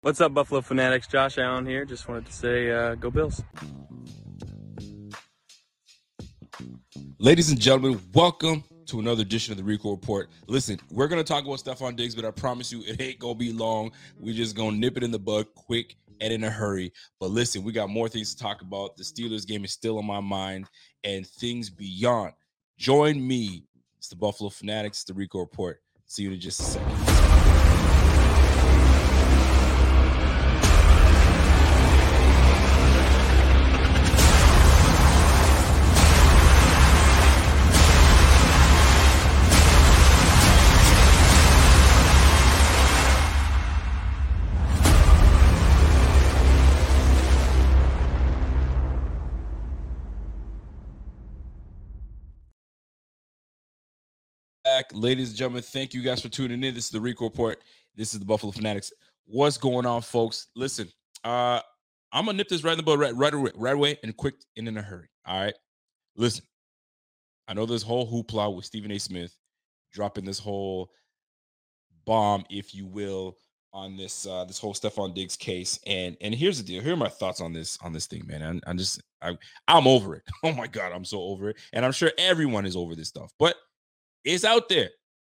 What's up, Buffalo Fanatics? Josh Allen here. Just wanted to say, uh, go Bills. Ladies and gentlemen, welcome to another edition of the Rico Report. Listen, we're gonna talk about Stefon Diggs, but I promise you it ain't gonna be long. we just gonna nip it in the bud quick and in a hurry. But listen, we got more things to talk about. The Steelers game is still on my mind and things beyond. Join me. It's the Buffalo Fanatics, the Rico Report. See you in just a second. Ladies and gentlemen. Thank you guys for tuning in. This is the Rico Report. This is the Buffalo Fanatics. What's going on, folks? Listen, uh, I'm gonna nip this right in the bud right, right away, right away, and quick and in a hurry. All right. Listen, I know this whole hoopla with Stephen A. Smith dropping this whole bomb, if you will, on this uh this whole Stefon Diggs case. And and here's the deal. Here are my thoughts on this on this thing, man. I'm, I'm just I I'm over it. Oh my god, I'm so over it. And I'm sure everyone is over this stuff. But it's out there.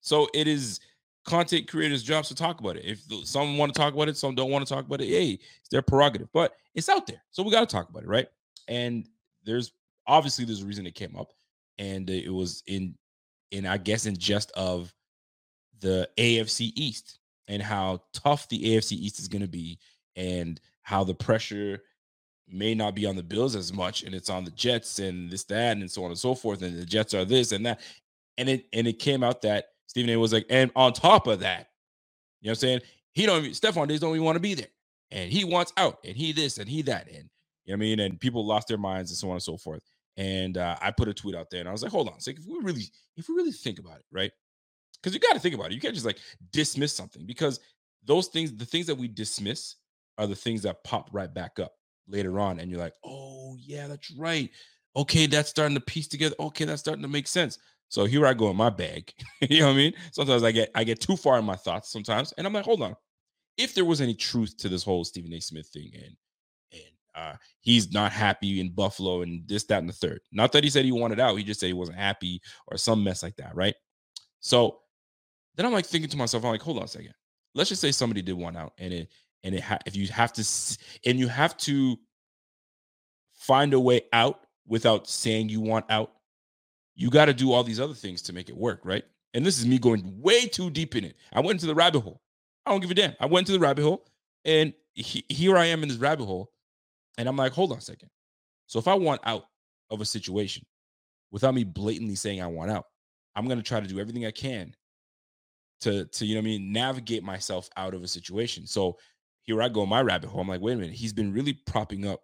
So it is content creators' jobs to talk about it. If some want to talk about it, some don't want to talk about it. Hey, it's their prerogative, but it's out there. So we got to talk about it, right? And there's obviously there's a reason it came up, and it was in in I guess in just of the AFC East and how tough the AFC East is going to be, and how the pressure may not be on the Bills as much, and it's on the Jets and this, that, and so on and so forth. And the Jets are this and that and it and it came out that Stephen A was like, and on top of that, you know what I'm saying? He don't even Stefon Diggs don't even want to be there. And he wants out, and he this and he that. And you know what I mean? And people lost their minds and so on and so forth. And uh, I put a tweet out there and I was like, hold on, like if we really, if we really think about it, right? Because you got to think about it. You can't just like dismiss something because those things, the things that we dismiss are the things that pop right back up later on. And you're like, oh yeah, that's right. Okay, that's starting to piece together. Okay, that's starting to make sense. So here I go in my bag. you know what I mean? Sometimes I get I get too far in my thoughts sometimes, and I'm like, hold on. If there was any truth to this whole Stephen A. Smith thing, and and uh, he's not happy in Buffalo, and this, that, and the third. Not that he said he wanted out. He just said he wasn't happy or some mess like that, right? So then I'm like thinking to myself, I'm like, hold on a second. Let's just say somebody did want out, and it and it ha- if you have to and you have to find a way out without saying you want out you got to do all these other things to make it work, right? And this is me going way too deep in it. I went into the rabbit hole. I don't give a damn. I went to the rabbit hole, and he, here I am in this rabbit hole, and I'm like, hold on a second. So if I want out of a situation without me blatantly saying I want out, I'm gonna try to do everything I can to to you know I mean navigate myself out of a situation. So here I go in my rabbit hole. I'm like, wait a minute, he's been really propping up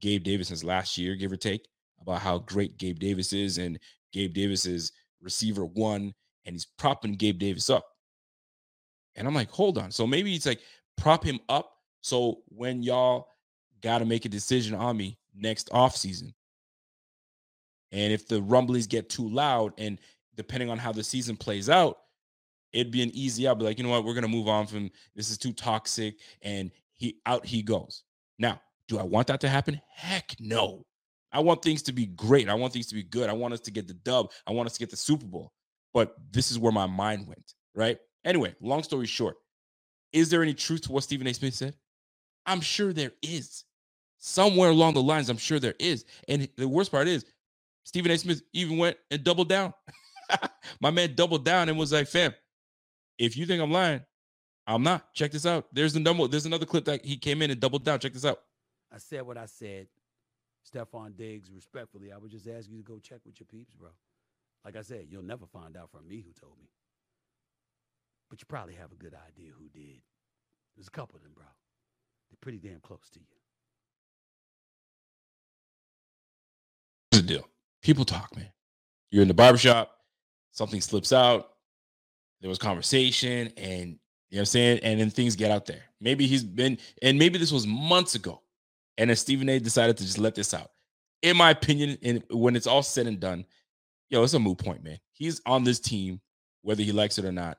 Gabe Davis since last year, give or take about how great Gabe Davis is, and Gabe Davis is receiver one, and he's propping Gabe Davis up. And I'm like, hold on. So maybe it's like prop him up. So when y'all got to make a decision on me next offseason, and if the rumblings get too loud, and depending on how the season plays out, it'd be an easy out. Be like, you know what, we're gonna move on from this is too toxic, and he out he goes. Now, do I want that to happen? Heck no. I want things to be great. I want things to be good. I want us to get the dub. I want us to get the Super Bowl. But this is where my mind went, right? Anyway, long story short, is there any truth to what Stephen A. Smith said? I'm sure there is. Somewhere along the lines, I'm sure there is. And the worst part is, Stephen A. Smith even went and doubled down. My man doubled down and was like, fam, if you think I'm lying, I'm not. Check this out. There's the number. There's another clip that he came in and doubled down. Check this out. I said what I said. Stefon Diggs, respectfully, I would just ask you to go check with your peeps, bro. Like I said, you'll never find out from me who told me. But you probably have a good idea who did. There's a couple of them, bro. They're pretty damn close to you. Here's the deal. People talk, man. You're in the barbershop, something slips out, there was conversation, and you know what I'm saying? And then things get out there. Maybe he's been, and maybe this was months ago. And then Stephen A decided to just let this out. In my opinion, and when it's all said and done, yo, it's a moot point, man. He's on this team, whether he likes it or not.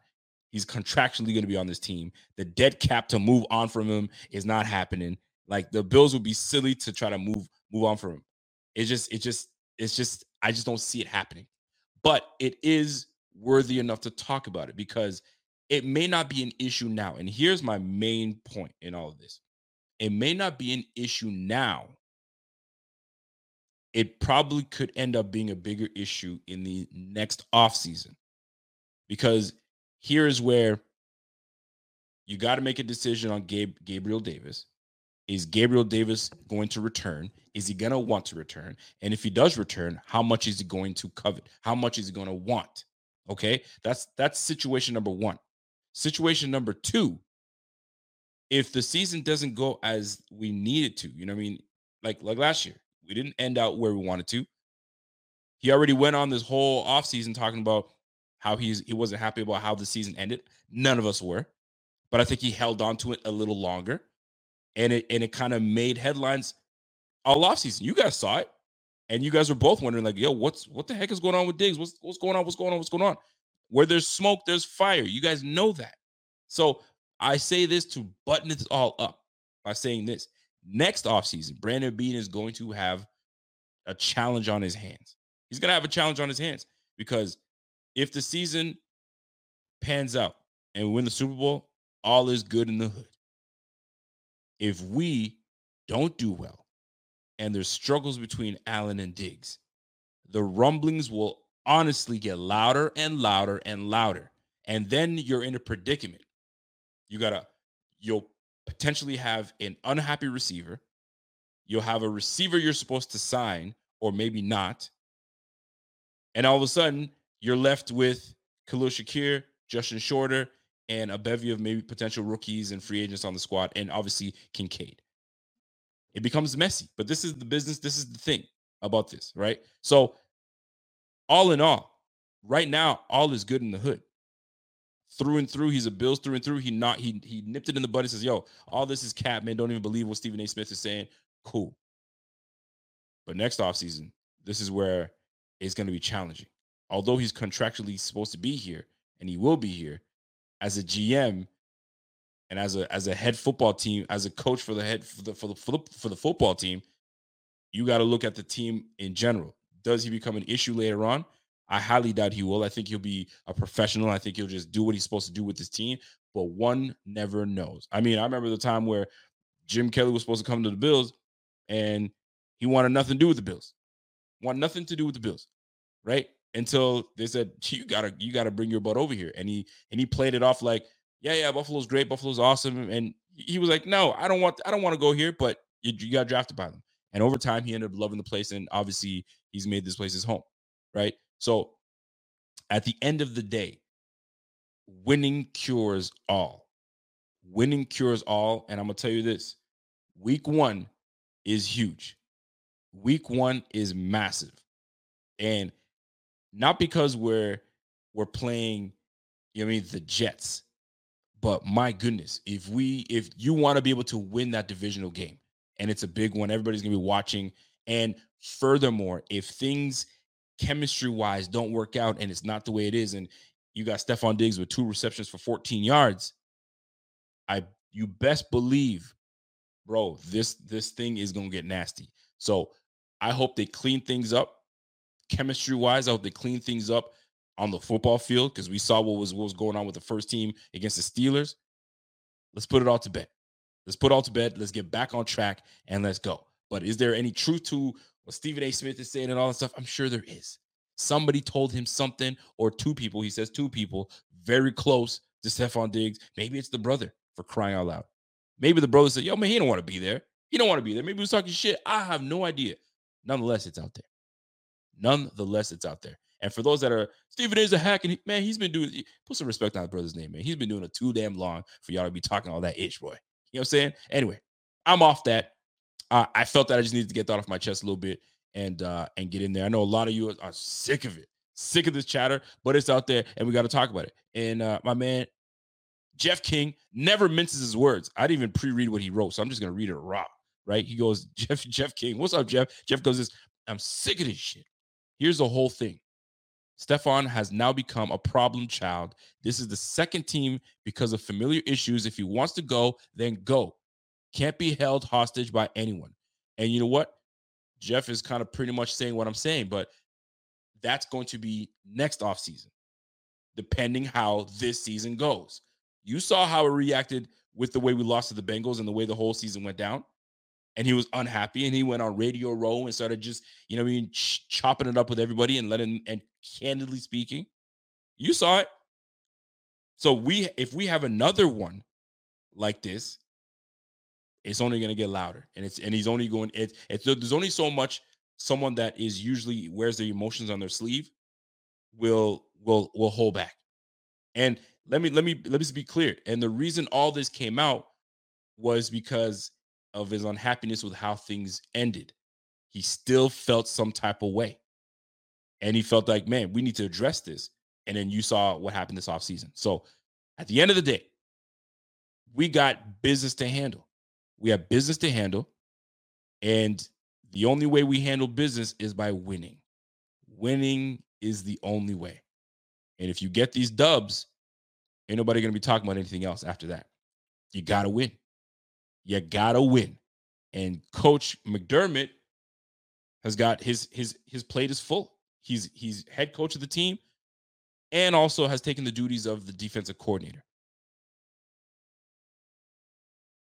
He's contractually going to be on this team. The dead cap to move on from him is not happening. Like the Bills would be silly to try to move move on from him. It's just, it just, it's just, I just don't see it happening. But it is worthy enough to talk about it because it may not be an issue now. And here's my main point in all of this it may not be an issue now. It probably could end up being a bigger issue in the next offseason. Because here's where you got to make a decision on Gabe, Gabriel Davis. Is Gabriel Davis going to return? Is he going to want to return? And if he does return, how much is he going to covet? How much is he going to want? Okay? That's that's situation number 1. Situation number 2 if the season doesn't go as we needed to, you know what I mean? Like like last year, we didn't end out where we wanted to. He already went on this whole offseason talking about how he's he wasn't happy about how the season ended. None of us were. But I think he held on to it a little longer. And it and it kind of made headlines all offseason. You guys saw it. And you guys were both wondering, like, yo, what's what the heck is going on with Diggs? What's what's going on? What's going on? What's going on? Where there's smoke, there's fire. You guys know that. So I say this to button this all up by saying this. Next offseason, Brandon Beane is going to have a challenge on his hands. He's going to have a challenge on his hands because if the season pans out and we win the Super Bowl, all is good in the hood. If we don't do well and there's struggles between Allen and Diggs, the rumblings will honestly get louder and louder and louder. And then you're in a predicament you gotta you'll potentially have an unhappy receiver. You'll have a receiver you're supposed to sign, or maybe not. And all of a sudden, you're left with Khalil Shakir, Justin Shorter, and a bevy of maybe potential rookies and free agents on the squad, and obviously Kincaid. It becomes messy, but this is the business. This is the thing about this, right? So, all in all, right now, all is good in the hood through and through. He's a Bills through and through. He not he he nipped it in the bud and says, "Yo, all this is cap, man. Don't even believe what Stephen A. Smith is saying." Cool. But next offseason, this is where it's going to be challenging. Although he's contractually supposed to be here, and he will be here, as a GM and as a as a head football team, as a coach for the head for the for the for the, for the football team, you got to look at the team in general. Does he become an issue later on? I highly doubt he will. I think he'll be a professional. I think he'll just do what he's supposed to do with his team. But one never knows. I mean, I remember the time where Jim Kelly was supposed to come to the Bills and he wanted nothing to do with the Bills. Want nothing to do with the Bills, right? Until they said you gotta you gotta bring your butt over here, and he and he played it off like, yeah, yeah, Buffalo's great, Buffalo's awesome, and he was like, no, I don't want I don't want to go here, but you, you got drafted by them. And over time, he ended up loving the place, and obviously, he's made this place his home, right? So at the end of the day, winning cures all. Winning cures all. And I'm going to tell you this week one is huge. Week one is massive. And not because we're we're playing, you know I mean, the Jets. But my goodness, if we if you want to be able to win that divisional game, and it's a big one, everybody's gonna be watching. And furthermore, if things chemistry wise don't work out and it's not the way it is, and you got Stefon Diggs with two receptions for 14 yards, I you best believe, bro, this this thing is gonna get nasty. So I hope they clean things up chemistry wise. I hope they clean things up on the football field because we saw what was what was going on with the first team against the Steelers. Let's put it all to bed. Let's put all to bed. Let's get back on track and let's go. But is there any truth to what Stephen A. Smith is saying and all that stuff? I'm sure there is. Somebody told him something, or two people, he says two people, very close to Stefon Diggs. Maybe it's the brother for crying out loud. Maybe the brother said, Yo, man, he don't want to be there. He don't want to be there. Maybe he was talking shit. I have no idea. Nonetheless, it's out there. Nonetheless, it's out there. And for those that are Stephen is a hack, and he, man, he's been doing put some respect on the brother's name, man. He's been doing it too damn long for y'all to be talking all that ish, boy. You know what I'm saying? Anyway, I'm off that. Uh, I felt that I just needed to get that off my chest a little bit and uh and get in there. I know a lot of you are, sick of it, sick of this chatter, but it's out there and we got to talk about it. And uh my man Jeff King never minces his words. I didn't even pre-read what he wrote, so I'm just gonna read it raw. Right? He goes, Jeff, Jeff King, what's up, Jeff? Jeff goes, this, I'm sick of this shit. Here's the whole thing. Stefon has now become a problem child. This is the second team because of familiar issues. If he wants to go, then go. Can't be held hostage by anyone. And you know what? Jeff is kind of pretty much saying what I'm saying, but that's going to be next offseason, depending how this season goes. You saw how it reacted with the way we lost to the Bengals and the way the whole season went down. And he was unhappy and he went on Radio Row and started just, you know, I mean, ch- chopping it up with everybody and letting, and candidly speaking, you saw it. So we, if we have another one like this, it's only going to get louder and it's and he's only going it, it's there's only so much someone that is usually wears their emotions on their sleeve will will will hold back. And let me let me let me just be clear and the reason all this came out was because of his unhappiness with how things ended. He still felt some type of way and he felt like man we need to address this and then you saw what happened this offseason. So at the end of the day we got business to handle we have business to handle. And the only way we handle business is by winning. Winning is the only way. And if you get these dubs, ain't nobody going to be talking about anything else after that. You got to win. You got to win. And coach McDermott has got his his his plate is full. He's he's head coach of the team and also has taken the duties of the defensive coordinator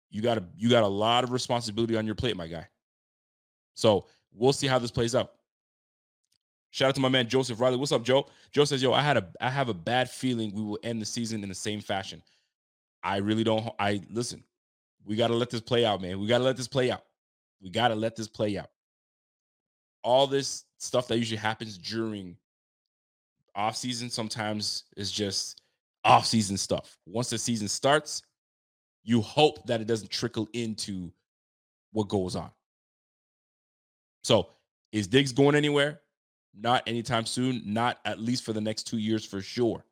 you got a you got a lot of responsibility on your plate, my guy. So we'll see how this plays out. Shout out to my man Joseph Riley. What's up, Joe? Joe says, "Yo, I had a I have a bad feeling we will end the season in the same fashion. I really don't. I listen. We got to let this play out, man. We got to let this play out. We got to let this play out. All this stuff that usually happens during off season sometimes is just off season stuff. Once the season starts, you hope that it doesn't trickle into what goes on. So, is Diggs going anywhere? Not anytime soon, not at least for the next two years for sure.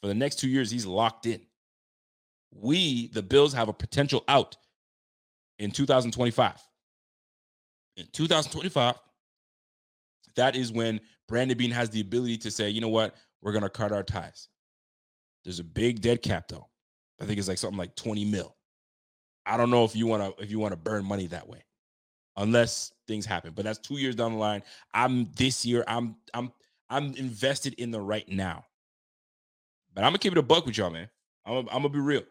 For the next two years, he's locked in. We, the Bills, have a potential out in 2025. In 2025, that is when Brandon Beane has the ability to say, you know what, we're going to cut our ties. There's a big dead cap, though. I think it's like something like 20 mil. I don't know if you want to if you want to burn money that way. Unless things happen. But that's 2 years down the line. I'm this year I'm I'm I'm invested in the right now. But I'm to keep it a buck with y'all, man. I'm I'm to be real.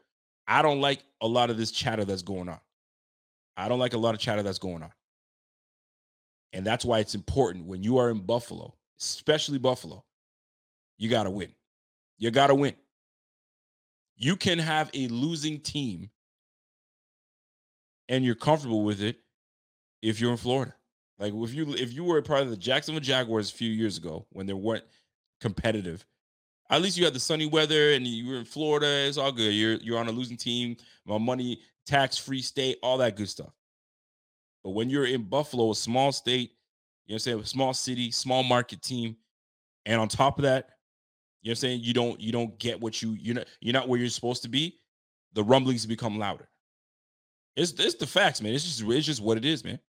I don't like a lot of this chatter that's going on. I don't like a lot of chatter that's going on. And that's why it's important when you are in Buffalo, especially Buffalo, you got to win. You got to win. You can have a losing team and you're comfortable with it if you're in Florida. Like if you if you were a part of the Jacksonville Jaguars a few years ago when they weren't competitive, at least you had the sunny weather and you were in Florida. It's all good. You're you're on a losing team, my money, tax free state, all that good stuff. But when you're in Buffalo, a small state, you know what I'm saying, a small city, small market team, and on top of that, you know what I'm saying? You don't you don't get what you you're not you're not where you're supposed to be. The rumblings become louder. It's it's the facts, man. It's just it's just what it is, man.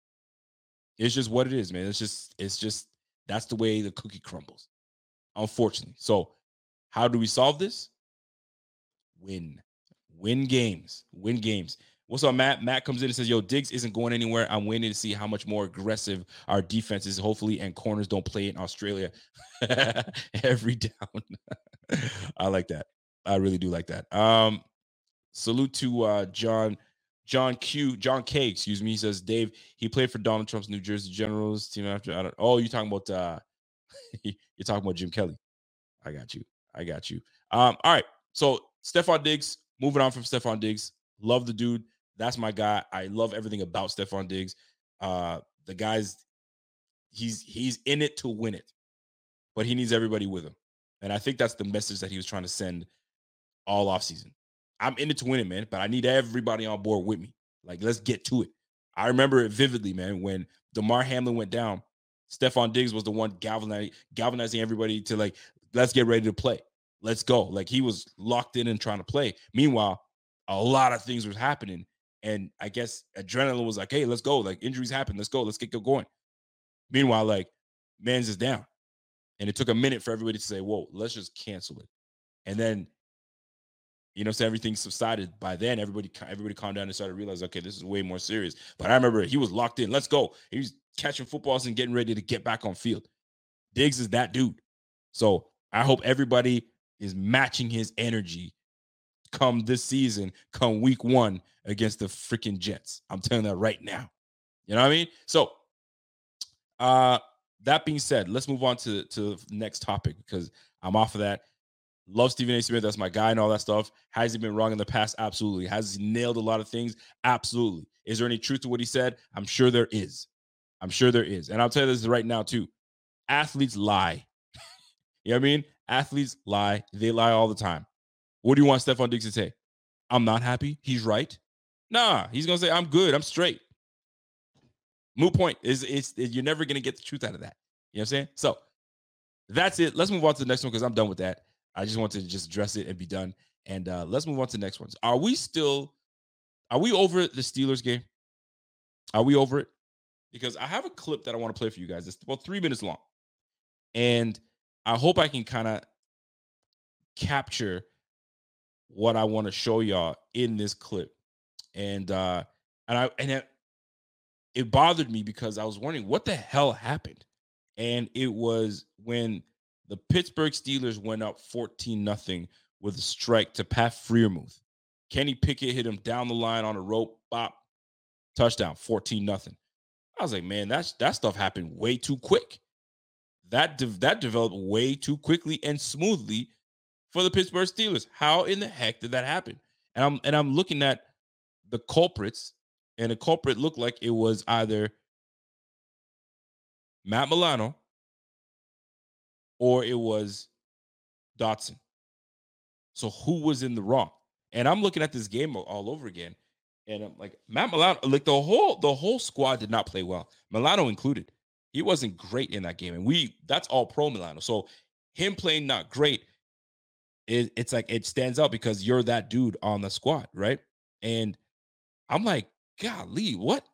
It's just what it is, man. It's just it's just that's the way the cookie crumbles. Unfortunately. So, how do we solve this? Win. Win games. Win games. What's up, Matt? Matt comes in and says, Yo, Diggs isn't going anywhere. I'm waiting to see how much more aggressive our defense is, hopefully, and corners don't play in Australia every down. I like that. I really do like that. Um, salute to uh, John John Q, John K, excuse me. He says, Dave, he played for Donald Trump's New Jersey Generals team after. I don't. Oh, you're talking about uh, you're talking about Jim Kelly. I got you. I got you. Um, all right. So Stefon Diggs, moving on from Stefon Diggs. Love the dude. That's my guy. I love everything about Stefon Diggs. Uh, the guy's he's he's in it to win it, but he needs everybody with him. And I think that's the message that he was trying to send all offseason. I'm in it to win it, man, but I need everybody on board with me. Like, let's get to it. I remember it vividly, man, when Damar Hamlin went down. Stefon Diggs was the one galvanizing, galvanizing everybody to like, let's get ready to play. Let's go. Like he was locked in and trying to play. Meanwhile, a lot of things was happening. And I guess adrenaline was like, hey, let's go. Like injuries happen. Let's go. Let's get going. Meanwhile, like man's is down. And it took a minute for everybody to say, whoa, let's just cancel it. And then, you know, so everything subsided. By then, everybody everybody calmed down and started to realize, okay, this is way more serious. But I remember he was locked in. Let's go. He was catching footballs and getting ready to get back on field. Diggs is that dude. So I hope everybody is matching his energy come this season, come week one against the freaking Jets. I'm telling that right now. You know what I mean? So, uh, that being said, let's move on to to the next topic because I'm off of that. Love Stephen A. Smith. That's my guy and all that stuff. Has he been wrong in the past? Absolutely. Has he nailed a lot of things? Absolutely. Is there any truth to what he said? I'm sure there is. I'm sure there is. And I'll tell you this right now, too. Athletes lie. you know what I mean? Athletes lie. They lie all the time. What do you want Stefon Diggs to say? I'm not happy. He's right. Nah, he's gonna say I'm good. I'm straight. Moot point is it's, it's you're never gonna get the truth out of that. You know what I'm saying? So that's it. Let's move on to the next one because I'm done with that. I just want to just address it and be done. And uh, let's move on to the next ones. Are we still? Are we over the Steelers game? Are we over it? Because I have a clip that I want to play for you guys. It's about three minutes long, and I hope I can kind of capture what I want to show y'all in this clip. And uh and I and it, it bothered me because I was wondering what the hell happened. And it was when the Pittsburgh Steelers went up 14 nothing with a strike to Pat Freiermuth. Kenny Pickett hit him down the line on a rope, bop, touchdown, 14 nothing. I was like, man, that's that stuff happened way too quick. That de- that developed way too quickly and smoothly for the Pittsburgh Steelers. How in the heck did that happen? And I'm and I'm looking at the culprits, and the culprit looked like it was either Matt Milano or it was Dodson. So who was in the wrong? And I'm looking at this game all over again, and I'm like Matt Milano, like the whole the whole squad did not play well, Milano included. He wasn't great in that game, and we that's all pro Milano. So him playing not great it, it's like it stands out because you're that dude on the squad, right? And I'm like, golly, what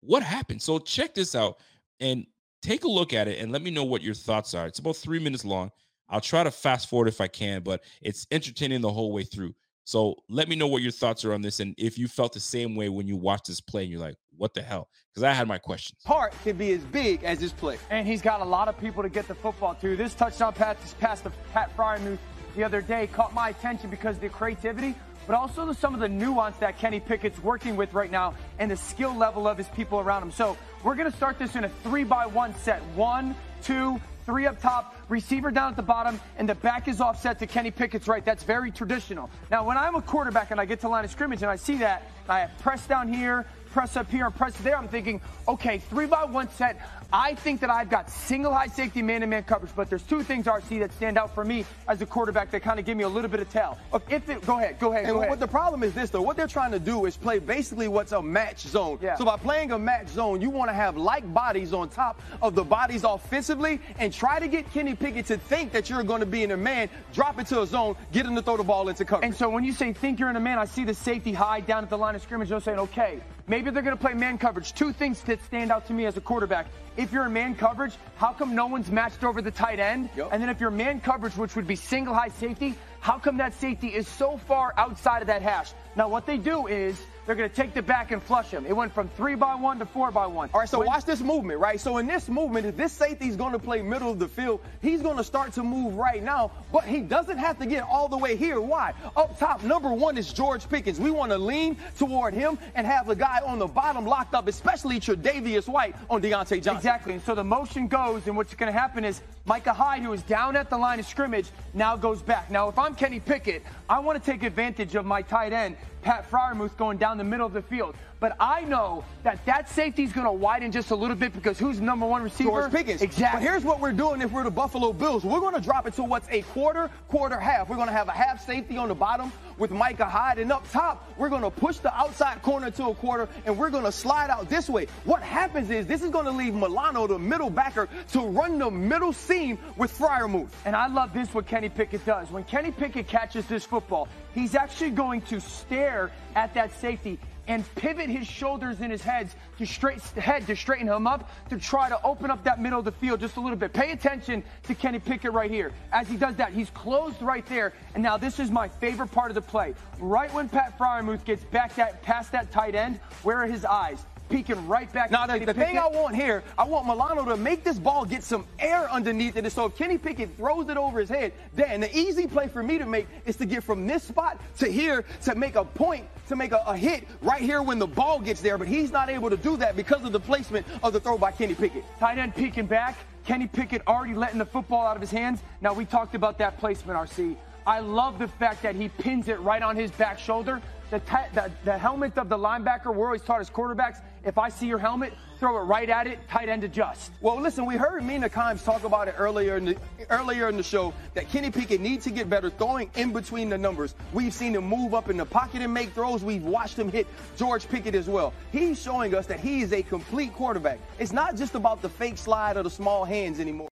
what happened? So check this out and take a look at it and let me know what your thoughts are. It's about three minutes long. I'll try to fast forward if I can, but it's entertaining the whole way through. So let me know what your thoughts are on this and if you felt the same way when you watched this play and you're like, what the hell? Because I had my questions. Part can be as big as his play. And he's got a lot of people to get the football to. This touchdown pass, pass the Pat Freiermuth the other day caught my attention because the creativity, but also the, some of the nuance that Kenny Pickett's working with right now and the skill level of his people around him. So we're going to start this in a three by one set. One, two, three up top, receiver down at the bottom, and the back is offset to Kenny Pickett's right. That's very traditional. Now, when I'm a quarterback and I get to line of scrimmage and I see that, I press down here, press up here and press there, I'm thinking, okay, three by one set. I think that I've got single high safety man to man coverage, but there's two things, RC, that stand out for me as a quarterback that kind of give me a little bit of tell. If it, go ahead, go ahead, and go ahead. the problem is this, though. What they're trying to do is play basically what's a match zone. Yeah. So by playing a match zone, you want to have like bodies on top of the bodies offensively and try to get Kenny Pickett to think that you're going to be in a man, drop it to a zone, get him to throw the ball into coverage. And so when you say think you're in a man, I see the safety high down at the line of scrimmage. They're saying, okay, maybe they're going to play man coverage. Two things that stand out to me as a quarterback. If you're in man coverage, how come no one's matched over the tight end? Yep. And then if you're man coverage, which would be single high safety, how come that safety is so far outside of that hash? Now, what they do is they're going to take the back and flush him. It went from three by one to four by one. All right, so When- watch this movement, right? So in this movement, if this safety's going to play middle of the field, he's going to start to move right now, but he doesn't have to get all the way here. Why? Up top, number one is George Pickens. We want to lean toward him and have the guy on the bottom locked up, especially Tre'Davious White on Diontae Johnson. Exactly. And so the motion goes, and what's going to happen is Micah Hyde, who is down at the line of scrimmage, now goes back. Now, if I'm Kenny Pickett, I want to take advantage of my tight end, Pat Freiermuth, going down the middle of the field. But I know that that safety is going to widen just a little bit because who's number one receiver? George Pickens. Exactly. But here's what we're doing if we're the Buffalo Bills. We're going to drop it to what's a quarter, quarter, half. We're going to have a half safety on the bottom with Micah Hyde. And up top, we're going to push the outside corner to a quarter and we're going to slide out this way. What happens is this is going to leave Milano, the middle backer, to run the middle seam with Freiermuth. And I love this what Kenny Pickett does. When Kenny Pickett catches this football, he's actually going to stare at that safety and pivot his shoulders and his to straight head to straighten him up to try to open up that middle of the field just a little bit. Pay attention to Kenny Pickett right here. As he does that, he's closed right there. And now this is my favorite part of the play. Right when Pat Freiermuth gets back that past that tight end, where are his eyes? Peeking right back. Now, the, the thing I want here, I want Milano to make this ball get some air underneath it. And so if Kenny Pickett throws it over his head, then the easy play for me to make is to get from this spot to here to make a point, to make a, a hit right here when the ball gets there. But he's not able to do that because of the placement of the throw by Kenny Pickett. Tight end peeking back. Kenny Pickett already letting the football out of his hands. Now, we talked about that placement, RC. I love the fact that he pins it right on his back shoulder. The, the, the helmet of the linebacker, we're always taught as quarterbacks, if I see your helmet, throw it right at it, tight end adjust. Well, listen, we heard Mina Kimes talk about it earlier in the earlier in the show that Kenny Pickett needs to get better throwing in between the numbers. We've seen him move up in the pocket and make throws. We've watched him hit George Pickett as well. He's showing us that he is a complete quarterback. It's not just about the fake slide or the small hands anymore.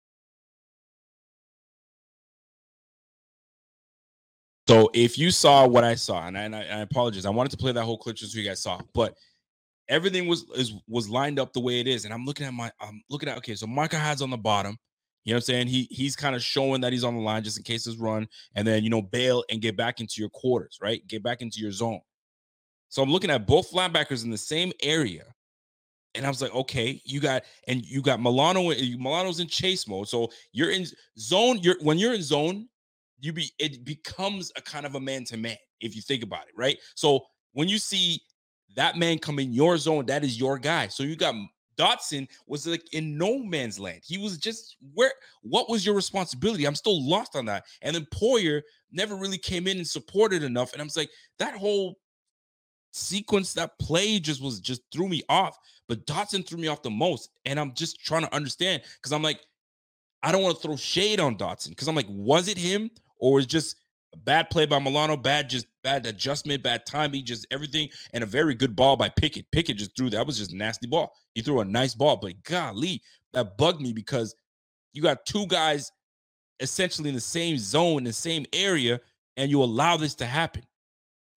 So if you saw what I saw, and I, and I, I apologize, I wanted to play that whole clip just so you guys saw, but everything was is, was lined up the way it is. And I'm looking at my, I'm looking at okay, so Micah Hyde's on the bottom. You know what I'm saying? He he's kind of showing that he's on the line just in case his run, and then you know bail and get back into your quarters, right? Get back into your zone. So I'm looking at both linebackers in the same area, and I was like, okay, you got and you got Milano. Milano's in chase mode, so you're in zone. You're when you're in zone, you be it becomes a kind of a man to man if you think about it, right? So when you see that man come in your zone, that is your guy. So you got Dodson was like in no man's land. He was just where what was your responsibility? I'm still lost on that. And then Poyer never really came in and supported enough. And I'm like, that whole sequence, that play just was just threw me off. But Dodson threw me off the most. And I'm just trying to understand because I'm like, I don't want to throw shade on Dodson because I'm like, was it him or was just bad play by Milano, bad just bad adjustment, bad timing, just everything, and a very good ball by Pickett. Pickett just threw that was just nasty ball. He threw a nice ball, but golly, that bugged me because you got two guys essentially in the same zone, in the same area, and you allow this to happen.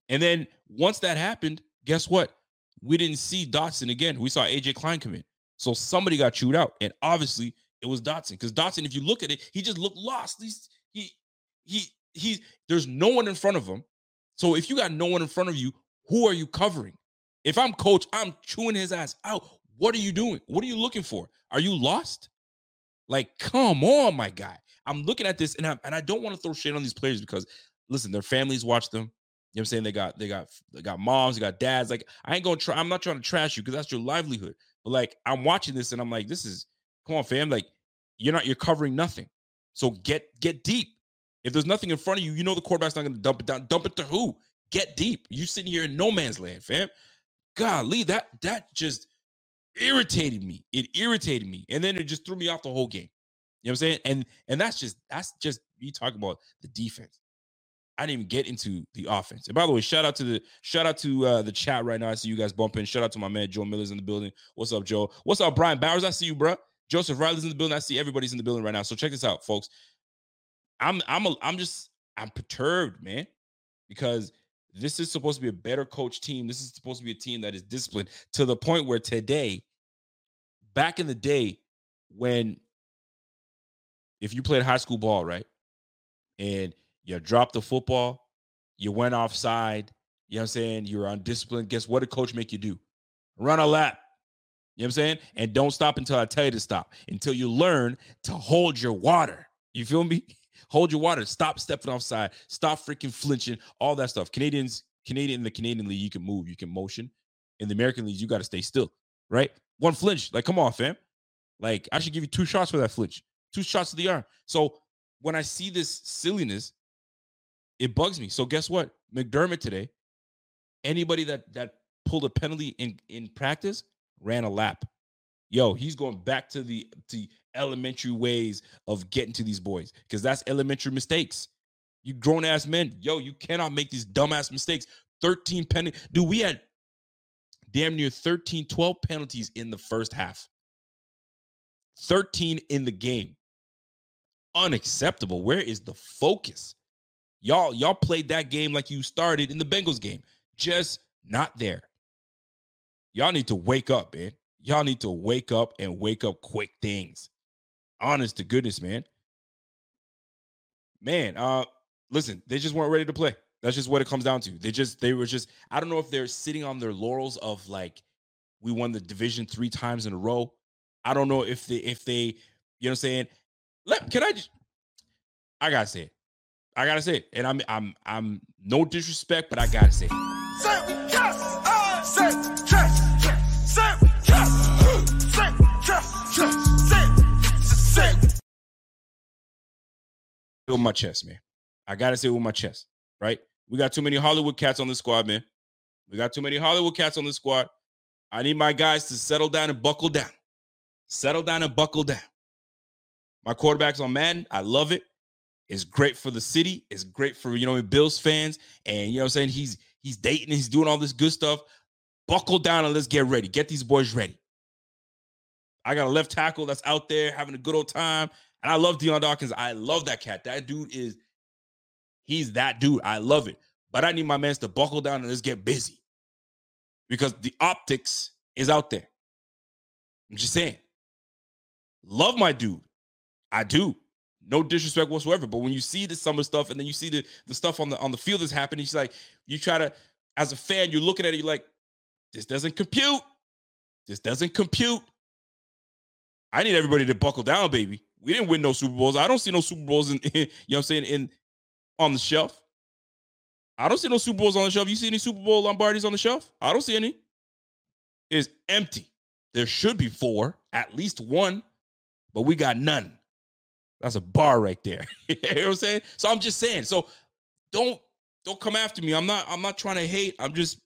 And then once that happened, guess what? We didn't see Dodson again. We saw AJ Klein come in. So somebody got chewed out. And obviously it was Dodson. Because Dodson, if you look at it, he just looked lost. He's he he he there's no one in front of him. So if you got no one in front of you, who are you covering? If I'm coach, I'm chewing his ass out. What are you doing? What are you looking for? Are you lost? Like, come on, my guy. I'm looking at this and I and I don't want to throw shade on these players because listen, their families watch them. You know what I'm saying? They got they got they got moms, they got dads. Like, I ain't gonna try, I'm not trying to trash you because that's your livelihood. But like I'm watching this and I'm like, this is come on, fam. Like, you're not you're covering nothing. So get get deep. If there's nothing in front of you, you know the quarterback's not going to dump it down. Dump it to who? Get deep. You sitting here in no man's land, fam. Golly, that that just irritated me. It irritated me, and then it just threw me off the whole game. You know what I'm saying? And and that's just that's just you talking about the defense. I didn't even get into the offense. And by the way, shout out to the shout out to uh, the chat right now. I see you guys bumping. Shout out to my man Joe Miller's in the building. What's up, Joe? What's up, Brian Bowers? I see you, bro. Joseph Riley's in the building. I see everybody's in the building right now. So check this out, folks. I'm I'm a, I'm just I'm perturbed, man, because this is supposed to be a better coach team. This is supposed to be a team that is disciplined to the point where today, back in the day, when if you played high school ball, right, and you dropped the football, you went offside, You know what I'm saying? You're undisciplined. Guess what? A coach make you do? Run a lap. You know what I'm saying? And don't stop until I tell you to stop. Until you learn to hold your water. You feel me? Hold your water. Stop stepping offside. Stop freaking flinching. All that stuff. Canadians, Canadian in the Canadian league, you can move, you can motion. In the American league, you got to stay still. Right? One flinch. Like, come on, fam. Like, I should give you two shots for that flinch. Two shots to the arm. So when I see this silliness, it bugs me. So guess what? McDermott today, anybody that that pulled a penalty in in practice ran a lap. Yo, he's going back to the to elementary ways of getting to these boys because that's elementary mistakes. You grown ass men, yo, you cannot make these dumbass mistakes. 13 penalty. Dude, we had damn near 13, 12 penalties in the first half. 13 in the game. Unacceptable. Where is the focus? Y'all, y'all played that game like you started in the Bengals game. Just not there. Y'all need to wake up, man. Y'all need to wake up and wake up quick things. Honest to goodness, man. Man, uh, listen, they just weren't ready to play. That's just what it comes down to. They just they were just I don't know if they're sitting on their laurels of like we won the division three times in a row. I don't know if they if they, you know what I'm saying? Let can I just I gotta say it. I gotta say it. And I'm I'm I'm no disrespect, but I gotta say it. With my chest, man. I gotta say it with my chest, right? We got too many Hollywood cats on the squad, man. We got too many Hollywood cats on the squad. I need my guys to settle down and buckle down. Settle down and buckle down. My quarterback's on Madden. I love it. It's great for the city. It's great for you know Bills fans, and you know what I'm saying. He's he's dating. He's doing all this good stuff. Buckle down and let's get ready. Get these boys ready. I got a left tackle that's out there having a good old time. And I love Dion Dawkins. I love that cat. That dude is, he's that dude. I love it. But I need my mans to buckle down and let's get busy because the optics is out there. I'm just saying. Love my dude. I do. No disrespect whatsoever. But when you see the summer stuff and then you see the, the stuff on the on the field that's happening, it's like you try to, as a fan, you're looking at it, you're like, this doesn't compute. This doesn't compute. I need everybody to buckle down, baby. We didn't win no Super Bowls. I don't see no Super Bowls in, you know what I'm saying, in on the shelf. I don't see no Super Bowls on the shelf. You see any Super Bowl Lombardis on the shelf? I don't see any. It's empty. There should be four, at least one, but we got none. That's a bar right there. you know what I'm saying? So I'm just saying. So don't don't come after me. I'm not I'm not trying to hate. I'm just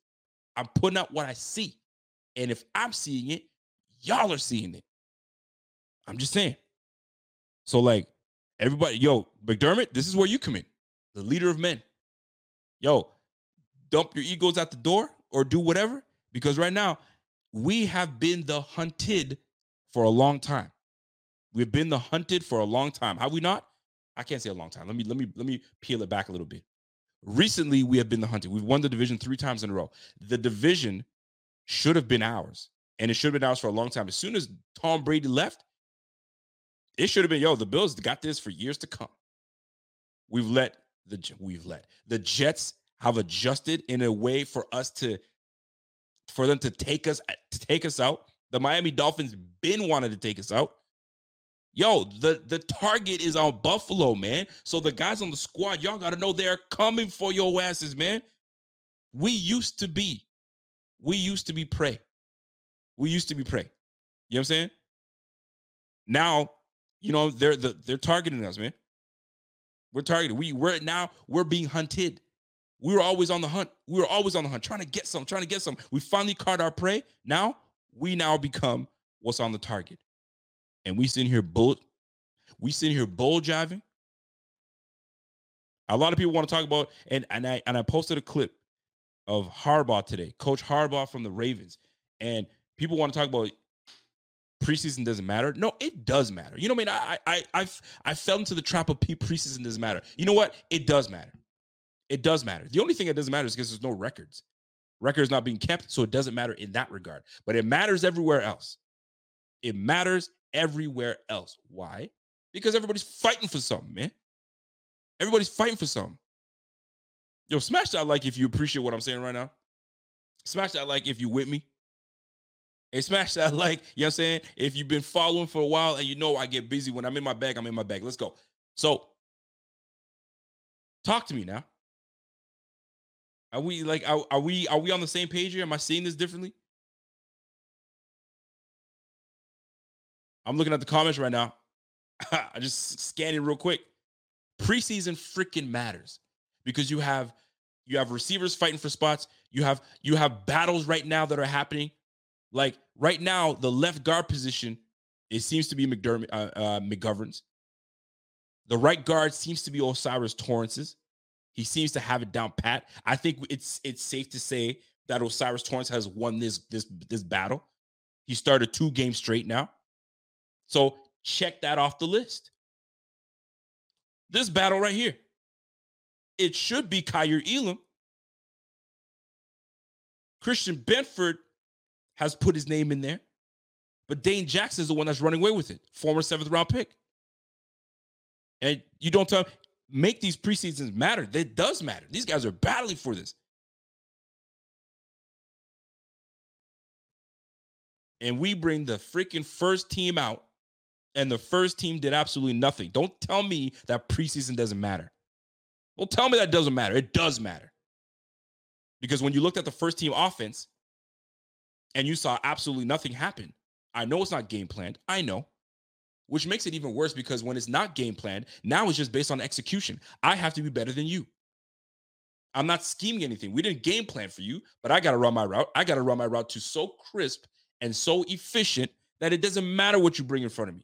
I'm putting out what I see. And if I'm seeing it, y'all are seeing it. I'm just saying. So like everybody, yo, McDermott, this is where you come in, the leader of men. Yo, dump your egos at the door or do whatever because right now we have been the hunted for a long time. We've been the hunted for a long time. Have we not? I can't say a long time. Let me let me let me peel it back a little bit. Recently, we have been the hunted. We've won the division three times in a row. The division should have been ours, and it should have been ours for a long time. As soon as Tom Brady left, it should have been, yo, the Bills got this for years to come. We've let the we've let the Jets have adjusted in a way for us to for them to take us uh, to take us out. The Miami Dolphins been wanted to take us out. Yo, the the target is on Buffalo, man. So the guys on the squad, y'all got to know they're coming for your asses, man. We used to be, we used to be prey. We used to be prey. You know what I'm saying? Now you know, they're the, they're targeting us, man. We're targeted. We we're now we're being hunted. We were always on the hunt. We were always on the hunt, trying to get some, trying to get some. We finally caught our prey. Now we now become what's on the target. And we sitting here bull, we sitting here bull jiving. A lot of people want to talk about, and and I and I posted a clip of Harbaugh today, Coach Harbaugh from the Ravens, and people want to talk about preseason doesn't matter. No, it does matter. You know what I mean? I I I I fell into the trap of preseason doesn't matter. You know what? It does matter. It does matter. The only thing that doesn't matter is because there's no records. Records not being kept, so it doesn't matter in that regard. But it matters everywhere else. It matters everywhere else. Why? Because everybody's fighting for something, man. Everybody's fighting for something. Yo, smash that like if you appreciate what I'm saying right now. Smash that like if you with me. And smash that like, you know what I'm saying? If you've been following for a while and you know I get busy when I'm in my bag, I'm in my bag. Let's go. So talk to me now. Are we like are, are we are we on the same page here? Am I seeing this differently? I'm looking at the comments right now. I just scanning real quick. Preseason freaking matters because you have you have receivers fighting for spots. You have you have battles right now that are happening. Like right now, the left guard position, it seems to be McDermott, uh, uh, McGovern's. The right guard seems to be O'Cyrus Torrence's. He seems to have it down pat. I think it's it's safe to say that Osiris Torrance has won this this this battle. He started two games straight now. So check that off the list. This battle right here. It should be Kaiir Elam. Christian Benford has put his name in there, but Dane Jackson is the one that's running away with it, former seventh round pick. And you don't tell make these preseasons matter. It does matter. These guys are battling for this. And we bring the freaking first team out, and the first team did absolutely nothing. Don't tell me that preseason doesn't matter. Well, tell me that doesn't matter. It does matter. Because when you looked at the first team offense and you saw absolutely nothing happen, I know it's not game planned. I know which makes it even worse because when it's not game planned, now it's just based on execution. I have to be better than you. I'm not scheming anything. We didn't game plan for you, but I got to run my route. I got to run my route to so crisp and so efficient that it doesn't matter what you bring in front of me.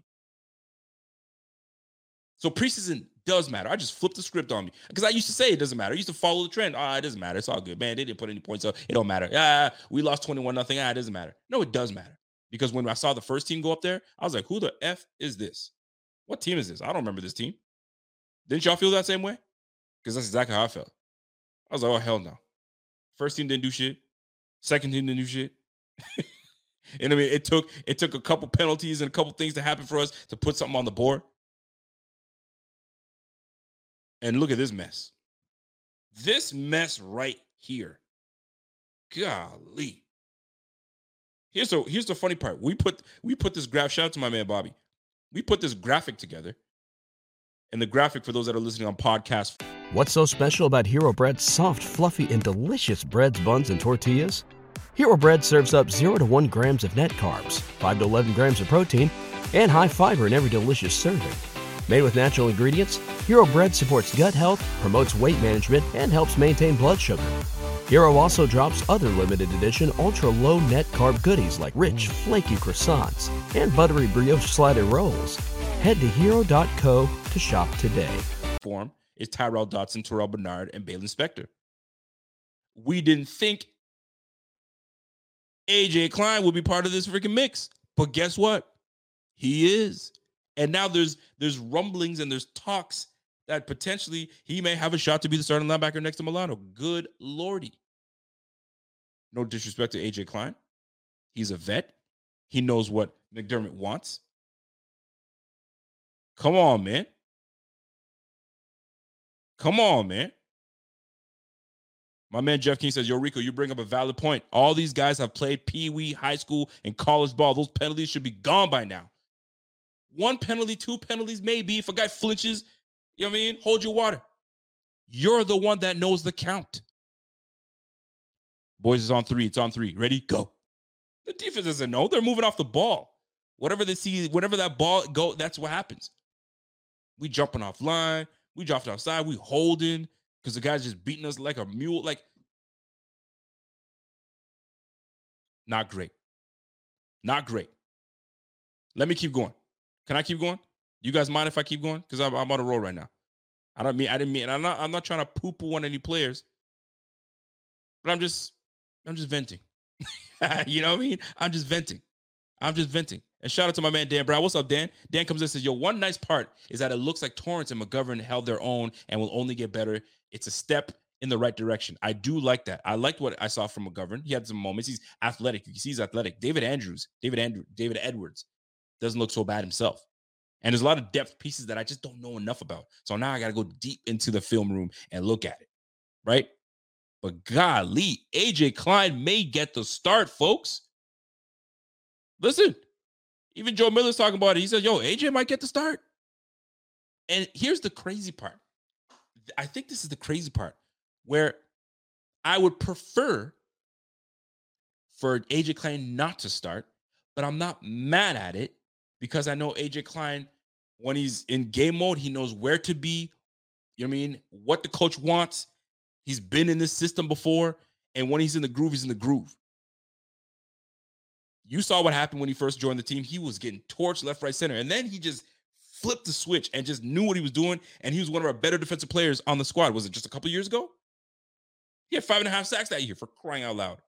So preseason does matter. I just flipped the script on me because I used to say it doesn't matter. I used to follow the trend. Ah, it doesn't matter. It's all good, man. They didn't put any points up. It don't matter. Yeah, we lost 21 nothing. Ah, it doesn't matter. No, it does matter because when I saw the first team go up there, I was like, who the F is this? What team is this? I don't remember this team. Didn't y'all feel that same way? Because that's exactly how I felt. I was like, oh, hell no. First team didn't do shit. Second team didn't do shit. and I mean, it took it took a couple penalties and a couple things to happen for us to put something on the board. And look at this mess. This mess right here. Golly. Here's the here's the funny part. We put we put this graph. Shout out to my man Bobby. We put this graphic together, and the graphic for those that are listening on podcast. What's so special about Hero Bread's soft, fluffy, and delicious breads, buns, and tortillas? Hero Bread serves up zero to one grams of net carbs, five to eleven grams of protein, and high fiber in every delicious serving. Made with natural ingredients, Hero Bread supports gut health, promotes weight management, and helps maintain blood sugar. Hero also drops other limited edition ultra low net carb goodies like rich, flaky croissants and buttery brioche slider rolls. Head to hero.co to shop today. Form is Tyrel Dodson, Terrell Bernard, and Baylon Spector. We didn't think AJ Klein would be part of this freaking mix, but guess what? He is. And now there's there's rumblings and there's talks that potentially he may have a shot to be the starting linebacker next to Milano. Good lordy. No disrespect to AJ Klein. He's a vet. He knows what McDermott wants. Come on, man. Come on, man. My man Jeff King says, Yo, Rico, you bring up a valid point. All these guys have played Pee Wee, high school, and college ball. Those penalties should be gone by now. One penalty, two penalties, maybe. If a guy flinches, you know what I mean? Hold your water. You're the one that knows the count. Boys is on three. It's on three. Ready? Go. The defense doesn't know. They're moving off the ball. Whatever they see, whatever that ball go, that's what happens. We jumping off line. We dropped outside. We holding because the guy's just beating us like a mule. Like, not great. Not great. Let me keep going. Can I keep going? You guys mind if I keep going? Because I'm, I'm on a roll right now. I don't mean I didn't mean I'm not I'm not trying to poo poo on any players, but I'm just I'm just venting. you know what I mean? I'm just venting. I'm just venting. And shout out to my man Dan Brown. What's up, Dan? Dan comes in and says, Yo, one nice part is that it looks like Torrance and McGovern held their own and will only get better. It's a step in the right direction. I do like that. I liked what I saw from McGovern. He had some moments. He's athletic. You can see he's athletic. David Andrews, David Andrew, David Edwards doesn't look so bad himself. And there's a lot of depth pieces that I just don't know enough about. So now I got to go deep into the film room and look at it. Right. But golly, AJ Klein may get the start, folks. Listen, even Joe Miller's talking about it. He says, yo, AJ might get the start. And here's the crazy part. I think this is the crazy part where I would prefer for AJ Klein not to start, but I'm not mad at it because I know AJ Klein, when he's in game mode, he knows where to be. You know what I mean? What the coach wants. He's been in this system before. And when he's in the groove, he's in the groove. You saw what happened when he first joined the team. He was getting torched left, right, center. And then he just flipped the switch and just knew what he was doing. And he was one of our better defensive players on the squad. Was it just a couple years ago? He had five and a half sacks that year for crying out loud.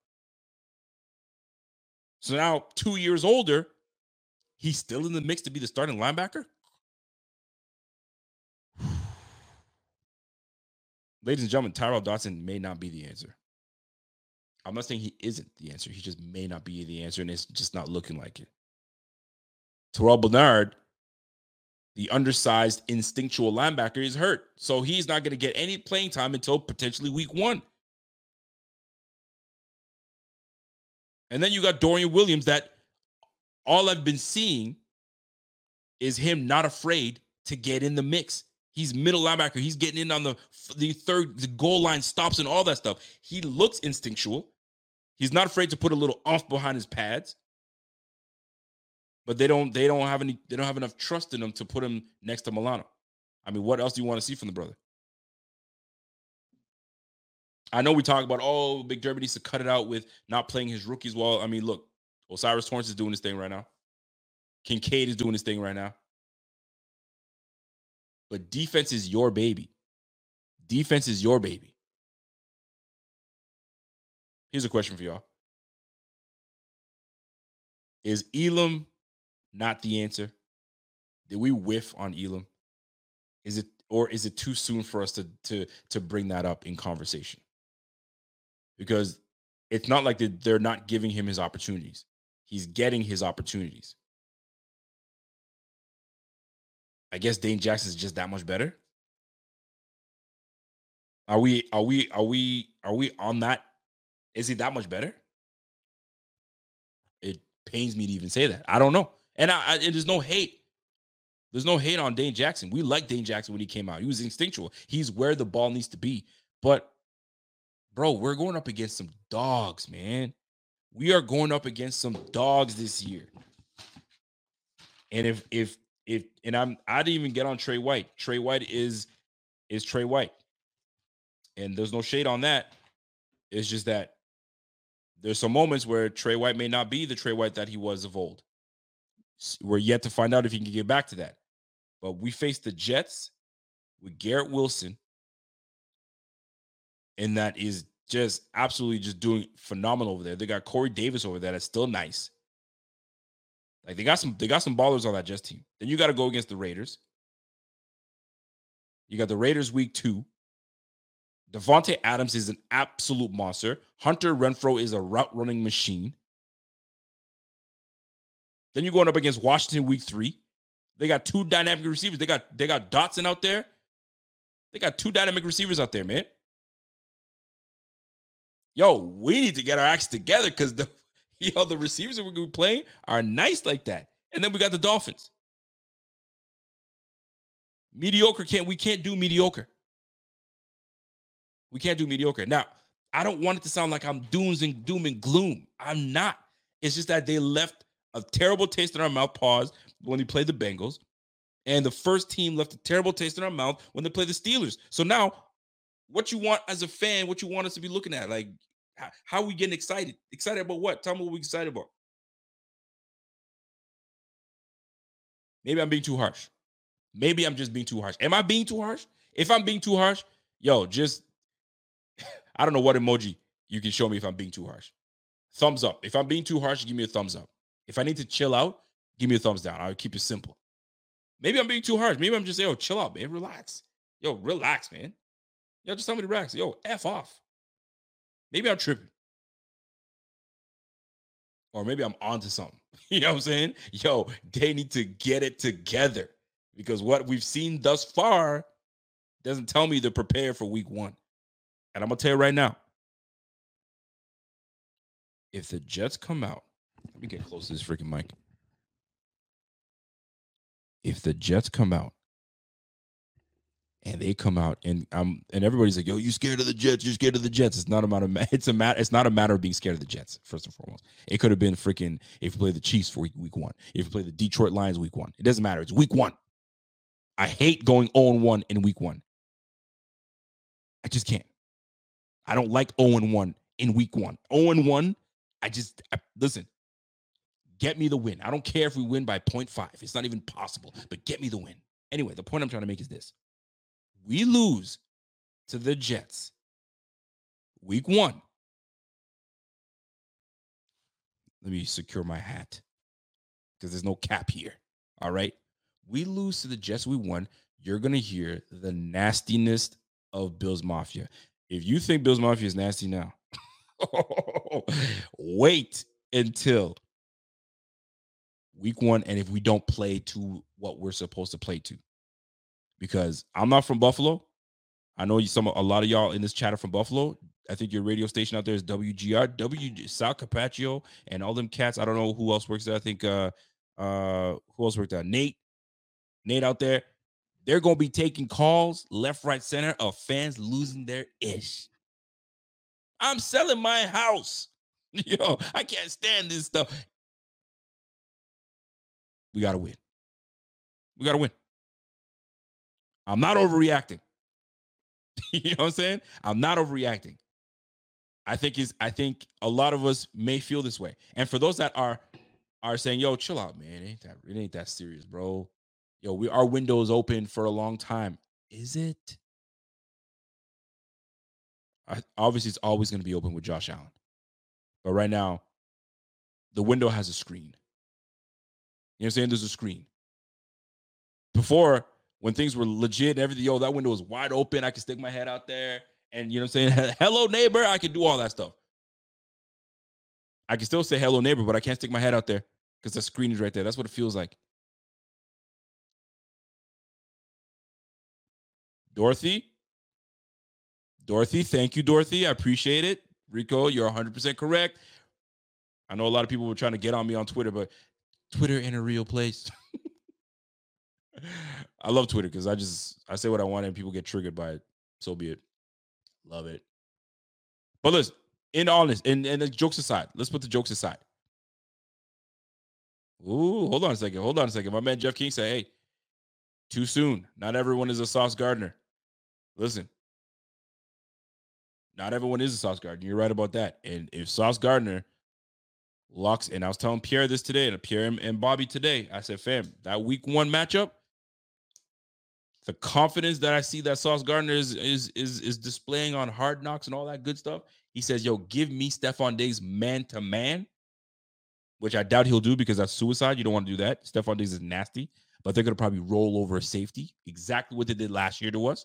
So now, two years older, he's still in the mix to be the starting linebacker. Ladies and gentlemen, Tyrel Dodson may not be the answer. I'm not saying he isn't the answer. He just may not be the answer, and it's just not looking like it. Terrell Bernard, the undersized instinctual linebacker, is hurt. So he's not going to get any playing time until potentially week one. And then you got Dorian Williams that all I've been seeing is him not afraid to get in the mix. He's middle linebacker. He's getting in on the the third the goal line stops and all that stuff. He looks instinctual. He's not afraid to put a little off behind his pads. But they don't they don't have any they don't have enough trust in him to put him next to Milano. I mean, what else do you want to see from the brother? I know we talk about oh, Big McDermott needs to cut it out with not playing his rookies well. I mean, look, O'Cyrus Torrence is doing his thing right now. Kincaid is doing his thing right now. But defense is your baby. Defense is your baby. Here's a question for y'all. Is Elam not the answer? Did we whiff on Elam? Is it or is it too soon for us to to to bring that up in conversation? Because it's not like they're not giving him his opportunities. He's getting his opportunities. I guess Dane Jackson is just that much better. Are we are we are we are we on that is he that much better? It pains me to even say that. I don't know. And I, I there's no hate. There's no hate on Dane Jackson. We like Dane Jackson when he came out. He was instinctual. He's where the ball needs to be. But bro, we're going up against some dogs, man. We are going up against some dogs this year. And if if if and I'm I didn't even get on Trey White. Trey White is is Trey White. And there's no shade on that. It's just that there's some moments where Trey White may not be the Trey White that he was of old. We're yet to find out if he can get back to that. But we face the Jets with Garrett Wilson, and that is just absolutely just doing phenomenal over there. They got Corey Davis over there. That's still nice. Like they got some, they got some ballers on that Jets team. Then you got to go against the Raiders. You got the Raiders week two. Davante Adams is an absolute monster. Hunter Renfrow is a route running machine. Then you're going up against Washington week three. They got two dynamic receivers. They got they got Dotson out there. They got two dynamic receivers out there, man. Yo, we need to get our acts together because the yo the receivers that we're gonna be playing are nice like that. And then we got the Dolphins. Mediocre can't we can't do mediocre. We can't do mediocre. Now, I don't want it to sound like I'm dooms and doom and gloom. I'm not. It's just that they left a terrible taste in our mouth. Pause when they played the Bengals, and the first team left a terrible taste in our mouth when they played the Steelers. So now, what you want as a fan, what you want us to be looking at, like how, how we getting excited? Excited about what? Tell me what we excited about. Maybe I'm being too harsh. Maybe I'm just being too harsh. Am I being too harsh? If I'm being too harsh, yo, just I don't know what emoji you can show me if I'm being too harsh. Thumbs up. If I'm being too harsh, give me a thumbs up. If I need to chill out, give me a thumbs down. I'll keep it simple. Maybe I'm being too harsh. Maybe I'm just saying, chill out, man. Relax. Yo, relax, man. Yo, just tell me to relax. Yo, F off. Maybe I'm tripping. Or maybe I'm onto something. You know what I'm saying? Yo, they need to get it together because what we've seen thus far doesn't tell me they're prepared for week one. And I'm gonna tell you right now, if the Jets come out, let me get close to this freaking mic. If the Jets come out and they come out and um and everybody's like, "Yo, you scared of the Jets? You're scared of the Jets." It's not a matter. It's a matter. It's not a matter of being scared of the Jets. First and foremost, it could have been freaking if you play the Chiefs for week, week one, if you play the Detroit Lions week one. It doesn't matter. It's week one. I hate going 0 1 in week one. I just can't. I don't like 0 1 in week one. 0 1, I just I, listen. Get me the win. I don't care if we win by 0.5. It's not even possible, but get me the win. Anyway, the point I'm trying to make is this we lose to the Jets week one. Let me secure my hat because there's no cap here. All right. We lose to the Jets we won. You're going to hear the nastiness of Bills Mafia. If you think Bills Mafia is nasty now, wait until week one. And if we don't play to what we're supposed to play to, because I'm not from Buffalo. I know you some a lot of y'all in this chat are from Buffalo. I think your radio station out there is WGR, W Sal Capaccio, and all them cats. I don't know who else works there. I think uh uh who else worked there? Nate. Nate out there. They're gonna be taking calls left, right, center of fans losing their ish. I'm selling my house. Yo, I can't stand this stuff. We gotta win. We gotta win. I'm not overreacting. you know what I'm saying? I'm not overreacting. I think is I think a lot of us may feel this way. And for those that are are saying, "Yo, chill out, man. It ain't that it ain't that serious, bro." Yo, we our windows open for a long time. Is it? I, obviously, it's always going to be open with Josh Allen, but right now, the window has a screen. You know what I'm saying? There's a screen. Before, when things were legit everything, yo, that window was wide open. I could stick my head out there and you know what I'm saying? hello, neighbor. I can do all that stuff. I can still say hello, neighbor, but I can't stick my head out there because the screen is right there. That's what it feels like. Dorothy. Dorothy, thank you, Dorothy. I appreciate it. Rico, you're 100% correct. I know a lot of people were trying to get on me on Twitter, but Twitter in a real place. I love Twitter because I just I say what I want and people get triggered by it. So be it. Love it. But listen, in honest, and, and the jokes aside, let's put the jokes aside. Ooh, hold on a second. Hold on a second. My man Jeff King said, hey, too soon. Not everyone is a Sauce Gardner." Listen, not everyone is a Sauce Gardner. You're right about that. And if Sauce Gardner locks, and I was telling Pierre this today, and Pierre and Bobby today, I said, fam, that week one matchup, the confidence that I see that Sauce Gardner is is is is displaying on hard knocks and all that good stuff. He says, "Yo, give me Stefon Diggs man to man," which I doubt he'll do because that's suicide. You don't want to do that. Stefon Diggs is nasty, but they're gonna probably roll over a safety, exactly what they did last year to us.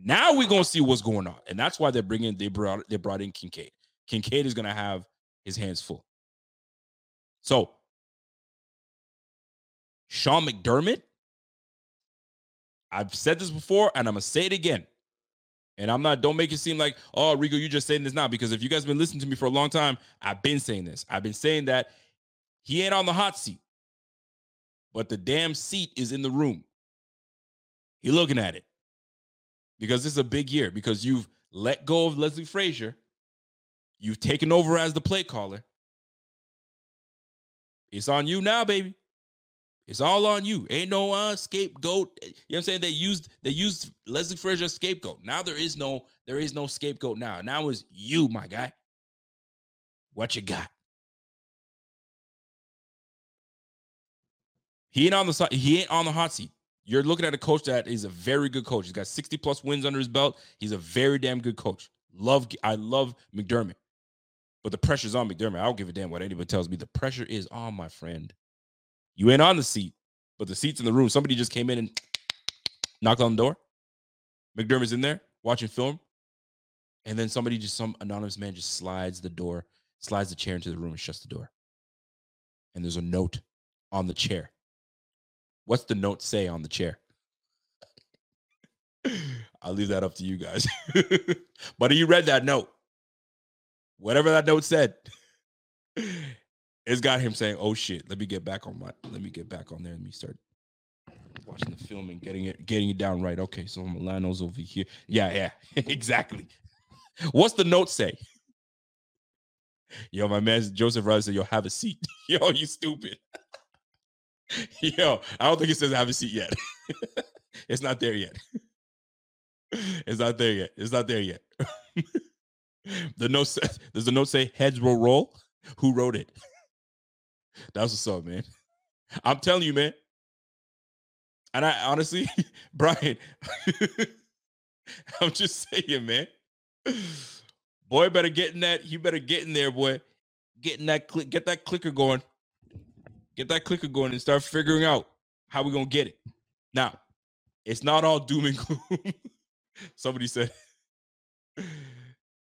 Now we're gonna see what's going on, and that's why they're bringing they brought they brought in Kincaid. Kincaid is gonna have his hands full. So Sean McDermott I've said this before and I'm gonna say it again. And I'm not, don't make it seem like, oh, Rico, you're just saying this now. Because if you guys have been listening to me for a long time, I've been saying this. I've been saying that he ain't on the hot seat, but the damn seat is in the room. You're looking at it. Because this is a big year, because you've let go of Leslie Frazier. You've taken over as the play caller. It's on you now, baby. It's all on you. Ain't no uh, scapegoat. You know what I'm saying? They used they used Leslie Frazier scapegoat. Now there is no there is no scapegoat now. Now it's you, my guy. What you got? He ain't on the he ain't on the hot seat. You're looking at a coach that is a very good coach. He's got 60 plus wins under his belt. He's a very damn good coach. Love I love McDermott. But the pressure's on McDermott. I don't give a damn what anybody tells me. The pressure is on my friend. You ain't on the seat, but the seat's in the room. Somebody just came in and knocked on the door. McDermott's in there watching film. And then somebody just, some anonymous man just slides the door, slides the chair into the room and shuts the door. And there's a note on the chair. What's the note say on the chair? I'll leave that up to you guys. but he read that note. whatever that note said, it's got him saying, "Oh shit, let me get back on my, let me get back on there. Let me start watching the film and getting it, getting it down right. Okay, so Milano's over here. Yeah, yeah, exactly. What's the note say? Yo, my man Joseph Riley said, "Yo, have a seat." Yo, you stupid. Yo, I don't think it says have a seat yet. it's not there yet. It's not there yet. It's not there yet. the note says, does the note say heads will roll? Who wrote it? That's what's up, man. I'm telling you, man. And I honestly, Brian, I'm just saying, man. Boy, better get in that. You better get in there, boy. Getting that click, get that clicker going. Get that clicker going and start figuring out how we're gonna get it. Now, it's not all doom and gloom. somebody said,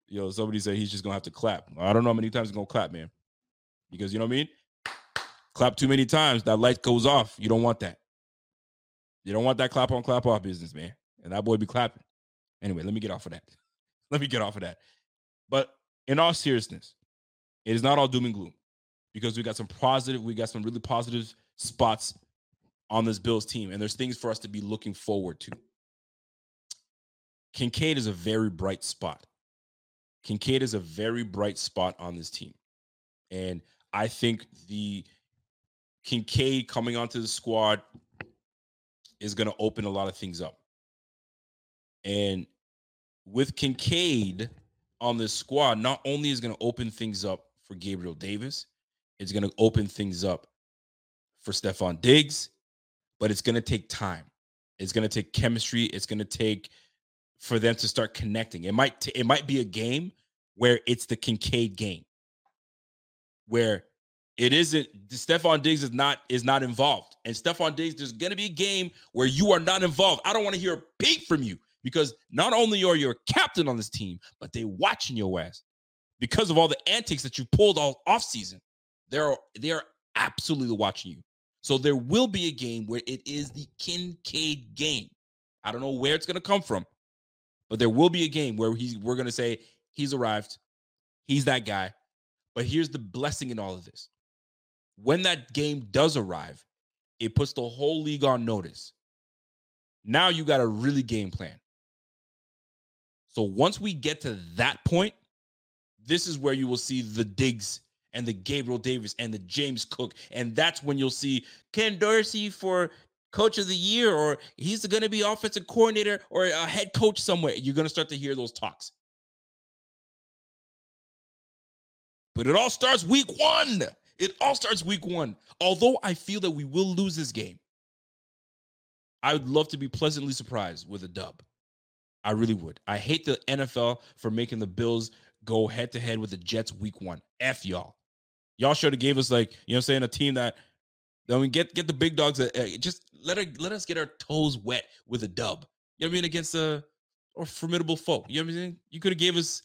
yo, somebody said he's just gonna have to clap. I don't know how many times he's gonna clap, man. Because you know what I mean? Clap too many times, that light goes off. You don't want that. You don't want that clap on, clap off business, man. And that boy be clapping. Anyway, let me get off of that. Let me get off of that. But in all seriousness, it is not all doom and gloom because we got some positive, we got some really positive spots on this Bills team, and there's things for us to be looking forward to. Kincaid is a very bright spot. Kincaid is a very bright spot on this team. And I think the Kincaid coming onto the squad is going to open a lot of things up. And with Kincaid on this squad, not only is going to open things up for Gabriel Davis, it's going to open things up for Stefon Diggs, but it's going to take time. It's going to take chemistry. It's going to take for them to start connecting. It might t- it might be a game where it's the Kincaid game, where it isn't Stefon Diggs is not is not involved. And Stefon Diggs, there's gonna be a game where you are not involved. I don't want to hear a peep from you because not only are you a captain on this team, but they watching your ass because of all the antics that you pulled all off season. They're they're absolutely watching you. So there will be a game where it is the Kincaid game. I don't know where it's gonna come from, but there will be a game where he's we're gonna say he's arrived, he's that guy. But here's the blessing in all of this when that game does arrive, it puts the whole league on notice. Now you got a really game plan. So once we get to that point, this is where you will see the Diggs and the Gabriel Davis and the James Cook. And that's when you'll see Ken Dorsey for coach of the year, or he's going to be offensive coordinator or a head coach somewhere. You're going to start to hear those talks. But it all starts week one. It all starts week one. Although I feel that we will lose this game, I would love to be pleasantly surprised with a dub. I really would. I hate the NFL for making the Bills go head to head with the Jets week one. F y'all. Y'all should have gave us like, you know I'm saying, a team that then we get get the big dogs uh, just let her let us get our toes wet with a dub. You know what I mean? Against a or formidable foe. You know what I mean? You could have gave us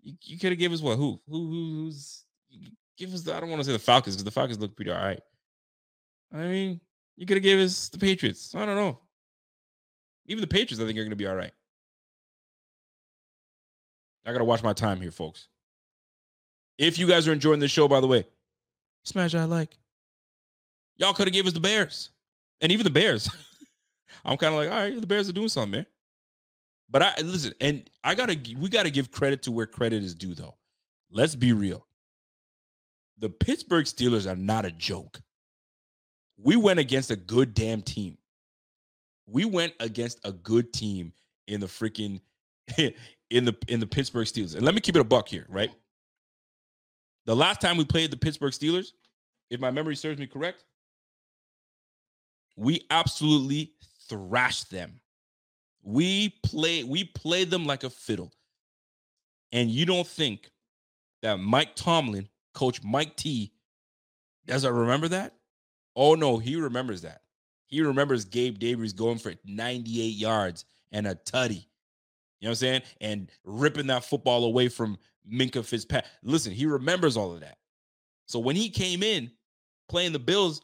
you, you could have gave us what? Who? Who who's give us the, I don't want to say the Falcons because the Falcons look pretty all right. I mean, you could have gave us the Patriots. I don't know. Even the Patriots, I think, are going to be all right. I got to watch my time here, folks. If you guys are enjoying the show, by the way, smash I like. Y'all could have gave us the Bears. And even the Bears. I'm kind of like, all right, the Bears are doing something, man. But I listen, and I gotta we gotta give credit to where credit is due, though. Let's be real the Pittsburgh Steelers are not a joke. We went against a good damn team. We went against a good team in the freaking in the in the Pittsburgh Steelers. And let me keep it a buck here, right? The last time we played the Pittsburgh Steelers, if my memory serves me correct, we absolutely thrashed them. We play we played them like a fiddle. And you don't think that Mike Tomlin Coach Mike T doesn't remember that? Oh no, he remembers that. He remembers Gabe Davis going for 98 yards and a tutty. You know what I'm saying? And ripping that football away from Minkah Fitzpatrick. Listen, he remembers all of that. So when he came in playing the Bills,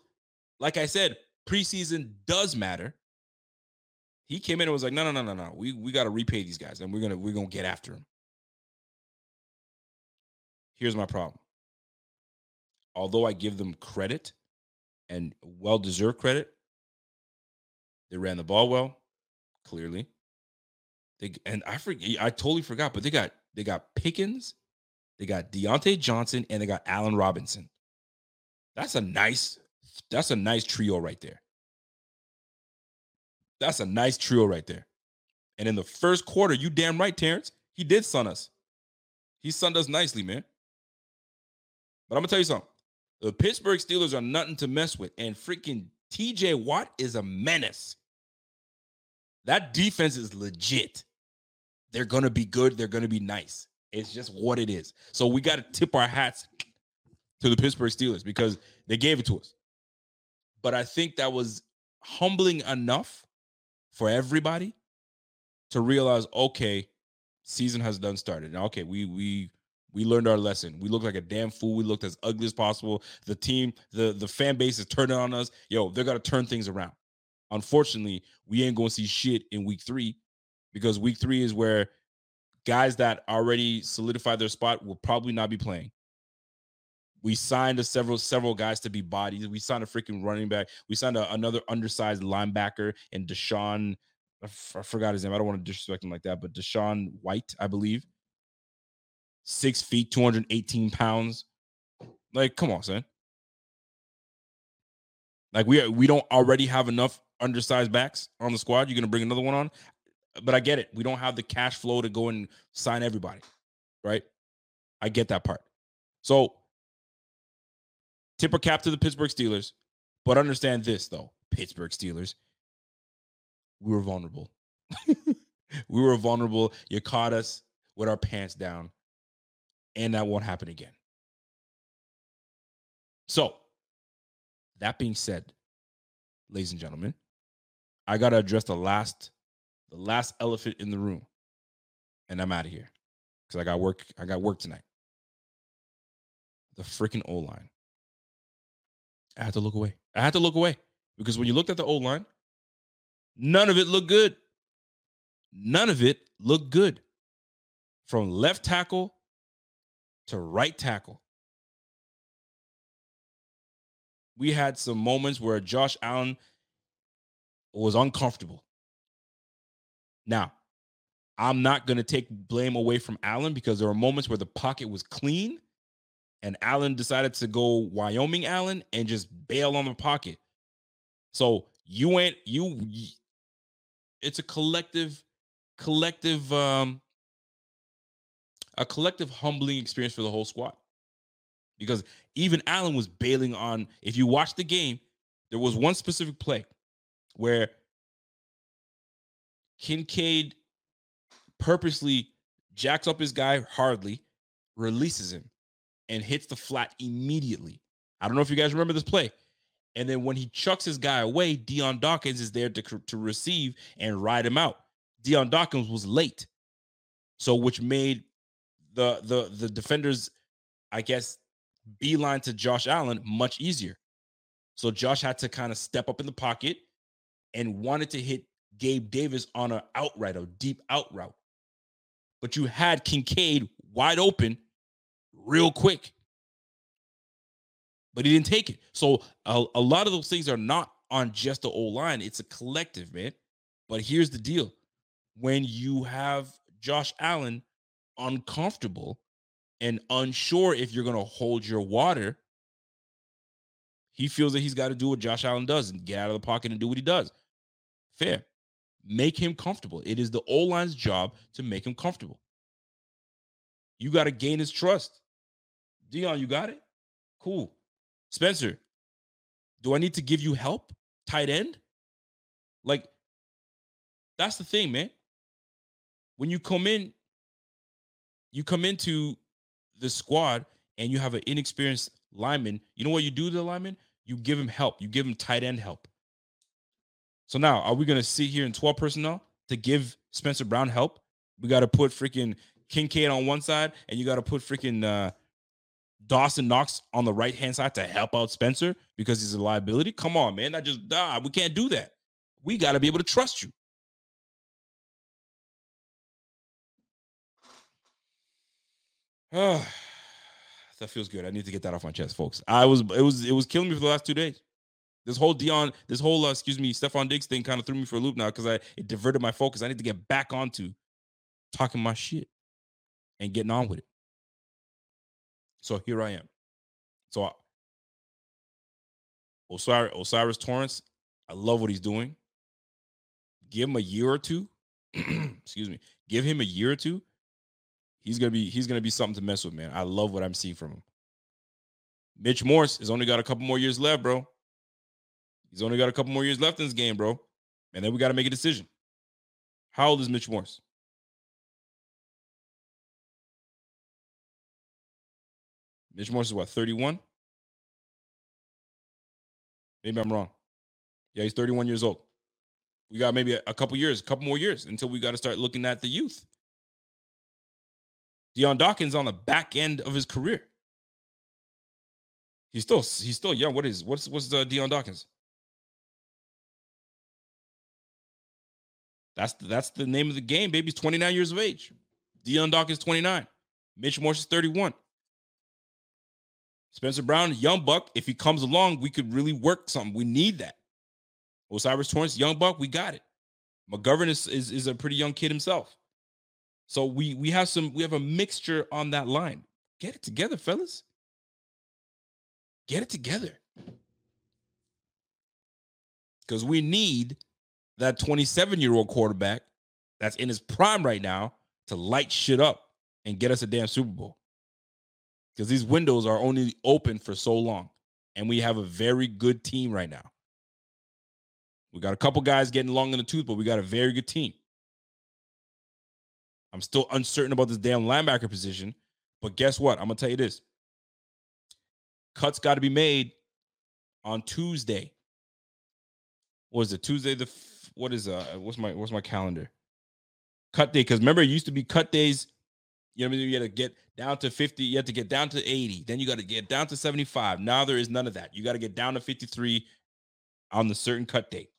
like I said, preseason does matter. He came in and was like, no, no, no, no, no. We we got to repay these guys, and we're gonna we're gonna get after him. Here's my problem. Although I give them credit and well deserved credit, they ran the ball well, clearly. They and I forget I totally forgot, but they got they got Pickens, they got Diontae Johnson, and they got Allen Robinson. That's a nice, that's a nice trio right there. That's a nice trio right there. And in the first quarter, you damn right, Terrence, he did sun us. He sunned us nicely, man. But I'm gonna tell you something. The Pittsburgh Steelers are nothing to mess with, and freaking TJ Watt is a menace. That defense is legit. They're gonna be good. They're gonna be nice. It's just what it is. So we got to tip our hats to the Pittsburgh Steelers because they gave it to us. But I think that was humbling enough for everybody to realize, okay, season has done started. Okay, we we we learned our lesson. We looked like a damn fool. We looked as ugly as possible. The team, the the fan base is turning on us. Yo, they're gonna turn things around. Unfortunately, we ain't gonna see shit in week three because week three is where guys that already solidified their spot will probably not be playing. We signed a several several guys to be bodies. We signed a freaking running back. We signed a, another undersized linebacker and DaShaun. I, f- I forgot his name. I don't want to disrespect him like that, but DaShaun White, I believe. Six feet, 218 pounds. Like, come on, son. Like we uh, we don't already have enough undersized backs on the squad. You're gonna bring another one on, but I get it. We don't have the cash flow to go and sign everybody, right? I get that part. So tip a cap to the Pittsburgh Steelers, but understand this though, Pittsburgh Steelers, we were vulnerable. we were vulnerable. You caught us with our pants down, and that won't happen again. So, that being said, ladies and gentlemen, I gotta address the last, the last elephant in the room, and I'm out of here because I got work. I got work tonight. The freaking O line. I had to look away. I had to look away because when you looked at the O line, none of it looked good. None of it looked good. From left tackle to right tackle. We had some moments where Josh Allen was uncomfortable. Now, I'm not going to take blame away from Allen because there were moments where the pocket was clean and Allen decided to go Wyoming Allen and just bail on the pocket. So you ain't you it's a collective collective um a collective humbling experience for the whole squad. Because even Allen was bailing on if you watch the game, there was one specific play where Kincaid purposely jacks up his guy hardly, releases him and hits the flat immediately. I don't know if you guys remember this play. And then when he chucks his guy away, Dion Dawkins is there to, to receive and ride him out. Dion Dawkins was late. So which made the the the defenders, I guess, beeline to Josh Allen much easier. So Josh had to kind of step up in the pocket and wanted to hit Gabe Davis on an outright, a deep out route. But you had Kincaid wide open real quick. But he didn't take it. So a, a lot of those things are not on just the old line. It's a collective, man. But here's the deal. When you have Josh Allen uncomfortable and unsure if you're going to hold your water, he feels that he's got to do what Josh Allen does and get out of the pocket and do what he does. Fair. Make him comfortable. It is the O line's job to make him comfortable. You got to gain his trust. Dion, you got it? Cool. Spencer, do I need to give you help? Tight end? Like, that's the thing, man. When you come in, you come into the squad and you have an inexperienced lineman, you know what you do to the lineman? You give him help. You give him tight end help. So now, are we going to sit here in 12 personnel to give Spencer Brown help? We got to put freaking Kincaid on one side, and you got to put freaking uh, Dawson Knox on the right hand side to help out Spencer because he's a liability. Come on, man. I just nah, we can't do that. We got to be able to trust you. that feels good. I need to get that off my chest, folks. I was it was it was killing me for the last two days. This whole Dion, this whole uh, excuse me, Stefon Diggs thing kind of threw me for a loop now because I it diverted my focus. I need to get back onto talking my shit and getting on with it. So here I am. So I, O'Cyrus, O'Cyrus Torrence, I love what he's doing. Give him a year or two. excuse me. Give him a year or two. He's gonna be he's gonna be something to mess with, man. I love what I'm seeing from him. Mitch Morse has only got a couple more years left, bro. He's only got a couple more years left in this game, bro. And then we got to make a decision. How old is Mitch Morse? Mitch Morse is what, 31? Maybe I'm wrong. Yeah, he's 31 years old. We got maybe a, a couple years, a couple more years until we got to start looking at the youth. Dion Dawkins on the back end of his career. He's still he's still young. What is what's what's uh, Dion Dawkins? That's that's the name of the game, baby. He's 29 years of age. Dion Dawkins 29. Mitch Morse is 31. Spencer Brown, young buck. If he comes along, we could really work something. We need that. O'Cyrus Torrence, young buck, we got it. McGovern is, is, is a pretty young kid himself. So we we have some we have a mixture on that line. Get it together, fellas. Get it together. Because we need that 27 year old quarterback that's in his prime right now to light shit up and get us a damn Super Bowl. Because these windows are only open for so long. And we have a very good team right now. We got a couple guys getting long in the tooth, but we got a very good team. I'm still uncertain about this damn linebacker position. But guess what? I'm to tell you this cuts got to be made on Tuesday. Was it Tuesday the what is uh what's my what's my calendar? Cut day because remember it used to be cut days. You know I mean? You got to get down to 50, you have to get down to 80, then you got to get down to 75. Now there is none of that. You got to get down to 53 on the certain cut date.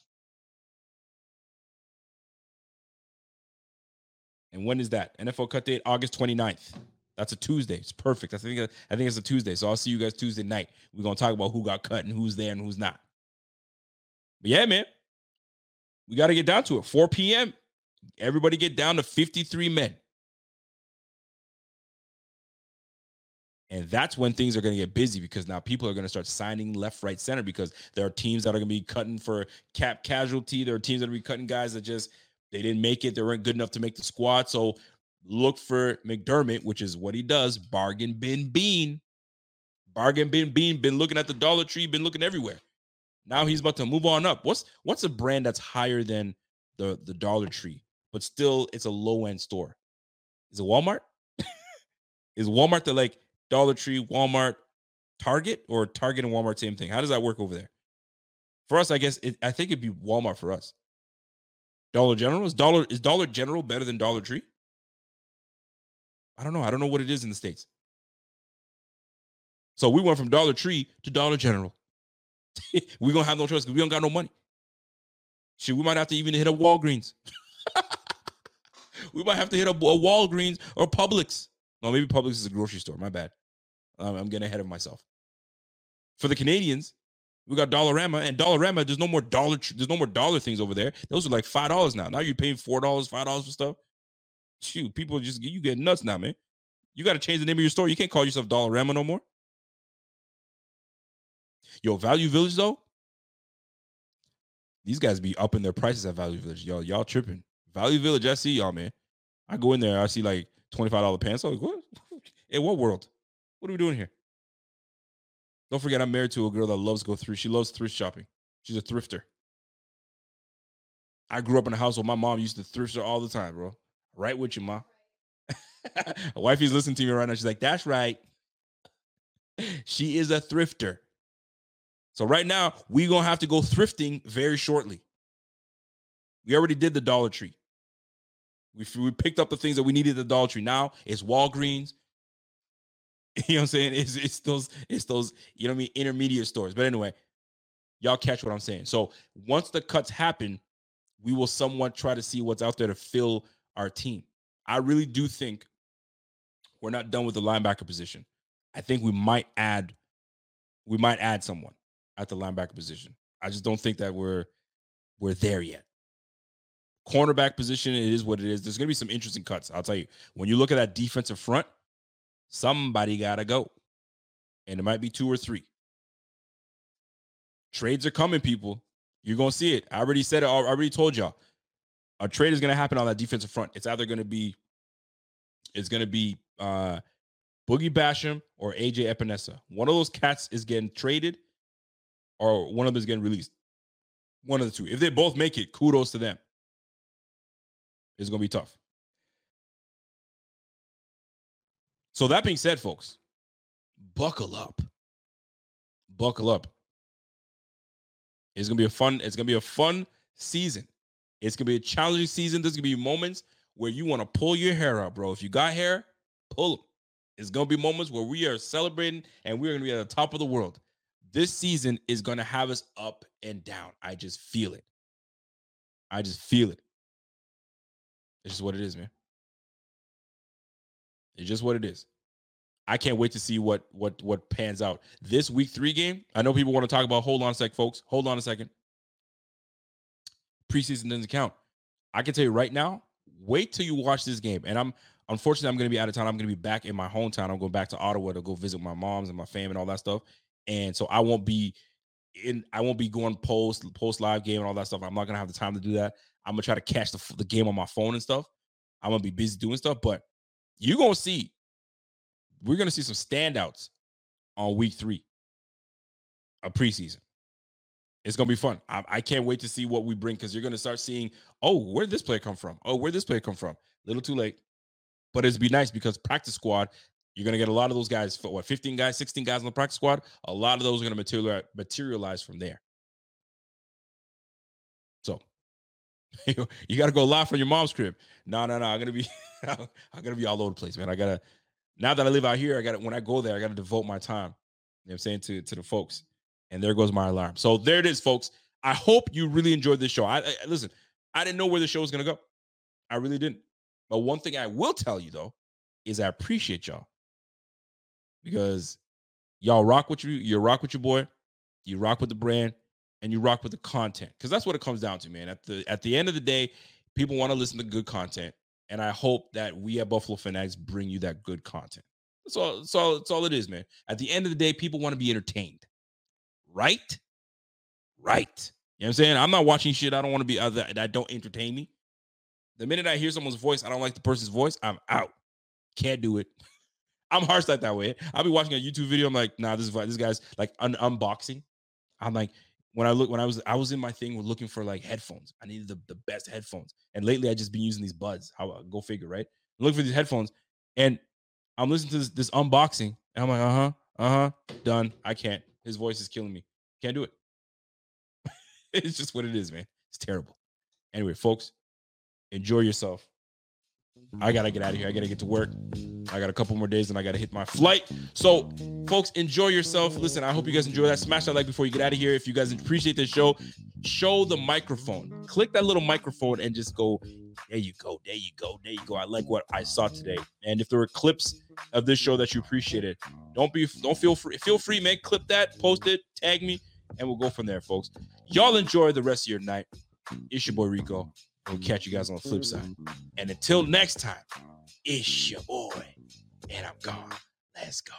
And when is that? NFL cut date August 29th. That's a Tuesday. It's perfect. I think I think it's a Tuesday. So I'll see you guys Tuesday night. We're gonna talk about who got cut and who's there and who's not. But yeah, man, we got to get down to it. 4 p.m. Everybody get down to 53 men. And that's when things are going to get busy because now people are going to start signing left, right, center because there are teams that are going to be cutting for cap casualty. There are teams that are going to be cutting guys that just they didn't make it. They weren't good enough to make the squad. So look for McDermott, which is what he does. Bargain bin Beane. Bargain bin Beane. Been looking at the Dollar Tree. Been looking everywhere. Now he's about to move on up. What's what's a brand that's higher than the the Dollar Tree, but still it's a low end store? Is it Walmart? is Walmart the like Dollar Tree, Walmart, Target, or Target and Walmart same thing? How does that work over there? For us, I guess it, I think it'd be Walmart for us. Dollar General is Dollar is Dollar General better than Dollar Tree? I don't know. I don't know what it is in the states. So we went from Dollar Tree to Dollar General. we're gonna have no choice because we don't got no money. Shit, we might have to even hit a Walgreens. we might have to hit a, a Walgreens or Publix. No, maybe Publix is a grocery store. My bad. I'm getting ahead of myself. For the Canadians, we got Dollarama and Dollarama. There's no more dollar. There's no more dollar things over there. Those are like five dollars now. Now you're paying four dollars, five dollars for stuff. Shoot, people just you get nuts now, man. You got to change the name of your store. You can't call yourself Dollarama no more. Yo, Value Village though, these guys be upping their prices at Value Village. Y'all, y'all tripping. Value Village, I see y'all, man. I go in there, I see like $25 pants. I'm like, what? In what world? What are we doing here? Don't forget, I'm married to a girl that loves go through. She loves thrift shopping. She's a thrifter. I grew up in a house where my mom used to thrift all the time, bro. Right with you, ma. Wifey's listening to me right now. She's like, that's right. She is a thrifter. So right now, we're gonna have to go thrifting very shortly. We already did the Dollar Tree. We, we picked up the things that we needed at the Dollar Tree. Now it's Walgreens. You know what I'm saying? It's, it's those, it's those, you know what I mean, intermediate stores. But anyway, y'all catch what I'm saying. So once the cuts happen, we will somewhat try to see what's out there to fill our team. I really do think we're not done with the linebacker position. I think we might add we might add someone at the linebacker position. I just don't think that we're we're there yet. Cornerback position, it is what it is. There's going to be some interesting cuts. I'll tell you. When you look at that defensive front, somebody got to go. And it might be two or three. Trades are coming, people. You're going to see it. I already said it. I already told y'all. A trade is going to happen on that defensive front. It's either going to be it's going to be uh Boogie Basham or AJ Epenesa. One of those cats is getting traded or one of them is getting released. One of the two. If they both make it, kudos to them. It's going to be tough. So, that being said, folks, buckle up. Buckle up. It's to be a fun, it's to be a fun season. It's to be a challenging season. There's to be moments where you want to pull your hair out, bro. If you got hair, pull them. It's to be moments where we are celebrating and we're to be at the top of the world. This season is to have us up and down. I just feel it. I just feel it. It's just what it is, man. It's just what it is. I can't wait to see what what what pans out. This week three game. I know people want to talk about. Hold on a sec, folks. Hold on a second. Preseason doesn't count. I can tell you right now. Wait till you watch this game. And I'm unfortunately I'm going to be out of town. I'm going to be back in my hometown. I'm going back to Ottawa to go visit my moms and my fam and all that stuff. And so I won't be in. I won't be going post post live game and all that stuff. I'm not going to have the time to do that. I'm gonna try to catch the, the game on my phone and stuff. I'm gonna be busy doing stuff, but you're gonna see we're gonna see some standouts on week three of preseason. It's gonna be fun. I, I can't wait to see what we bring because you're gonna start seeing, oh, where did this player come from? Oh, where did this player come from? Little too late, but it'd be nice because practice squad, you're gonna get a lot of those guys. What 15 guys, 16 guys on the practice squad. A lot of those are gonna materialize from there. you got to go live from your mom's crib. No, no, no. I'm gonna be, I'm gonna be all over the place, man. I gotta. Now that I live out here, I got to when I go there, I got to devote my time. You know what I'm saying to to the folks. And there goes my alarm. So there it is, folks. I hope you really enjoyed this show. I, I listen. I didn't know where the show was gonna go. I really didn't. But one thing I will tell you though is I appreciate y'all because y'all rock with you. You rock with your boy. You rock with the brand and you rock with the content because that's what it comes down to, man. At the at the end of the day, people want to listen to good content, and I hope that we at Buffalo Fanatics bring you that good content. That's all. That's all. That's all it is, man. At the end of the day, people want to be entertained, right? Right. You know what I'm saying? I'm not watching shit. I don't want to be uh, other that don't entertain me. The minute I hear someone's voice, I don't like the person's voice. I'm out. Can't do it. I'm harsh like that way. I'll be watching a YouTube video. I'm like, nah, this is this guy's like un- unboxing. I'm like, when I look when I was I was in my thing with looking for like headphones. I needed the, the best headphones. And lately I just been using these buds. How uh, go figure, right? Look for these headphones. And I'm listening to this, this unboxing. And I'm like, uh-huh, uh-huh, done. I can't. His voice is killing me. Can't do it. it's just what it is, man. It's terrible. Anyway, folks, enjoy yourself. I gotta get out of here. I gotta get to work. I got a couple more days and I gotta hit my flight. So, folks, enjoy yourself. Listen, I hope you guys enjoy that. Smash that like before you get out of here. If you guys appreciate this show, show the microphone. Click that little microphone and just go. There you go. There you go. There you go. I like what I saw today. And if there were clips of this show that you appreciated, don't be don't feel free. Feel free, man. Clip that, post it, tag me, and we'll go from there, folks. Y'all enjoy the rest of your night. It's your boy Rico. We'll catch you guys on the flip side. And until next time, it's your boy. And I'm gone. Let's go.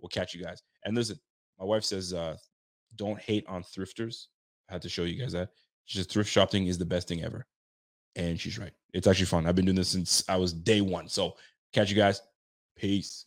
We'll catch you guys. And listen, my wife says, uh, don't hate on thrifters. I had to show you guys that. She says thrift shopping is the best thing ever. And she's right. It's actually fun. I've been doing this since I was day one. So catch you guys. Peace.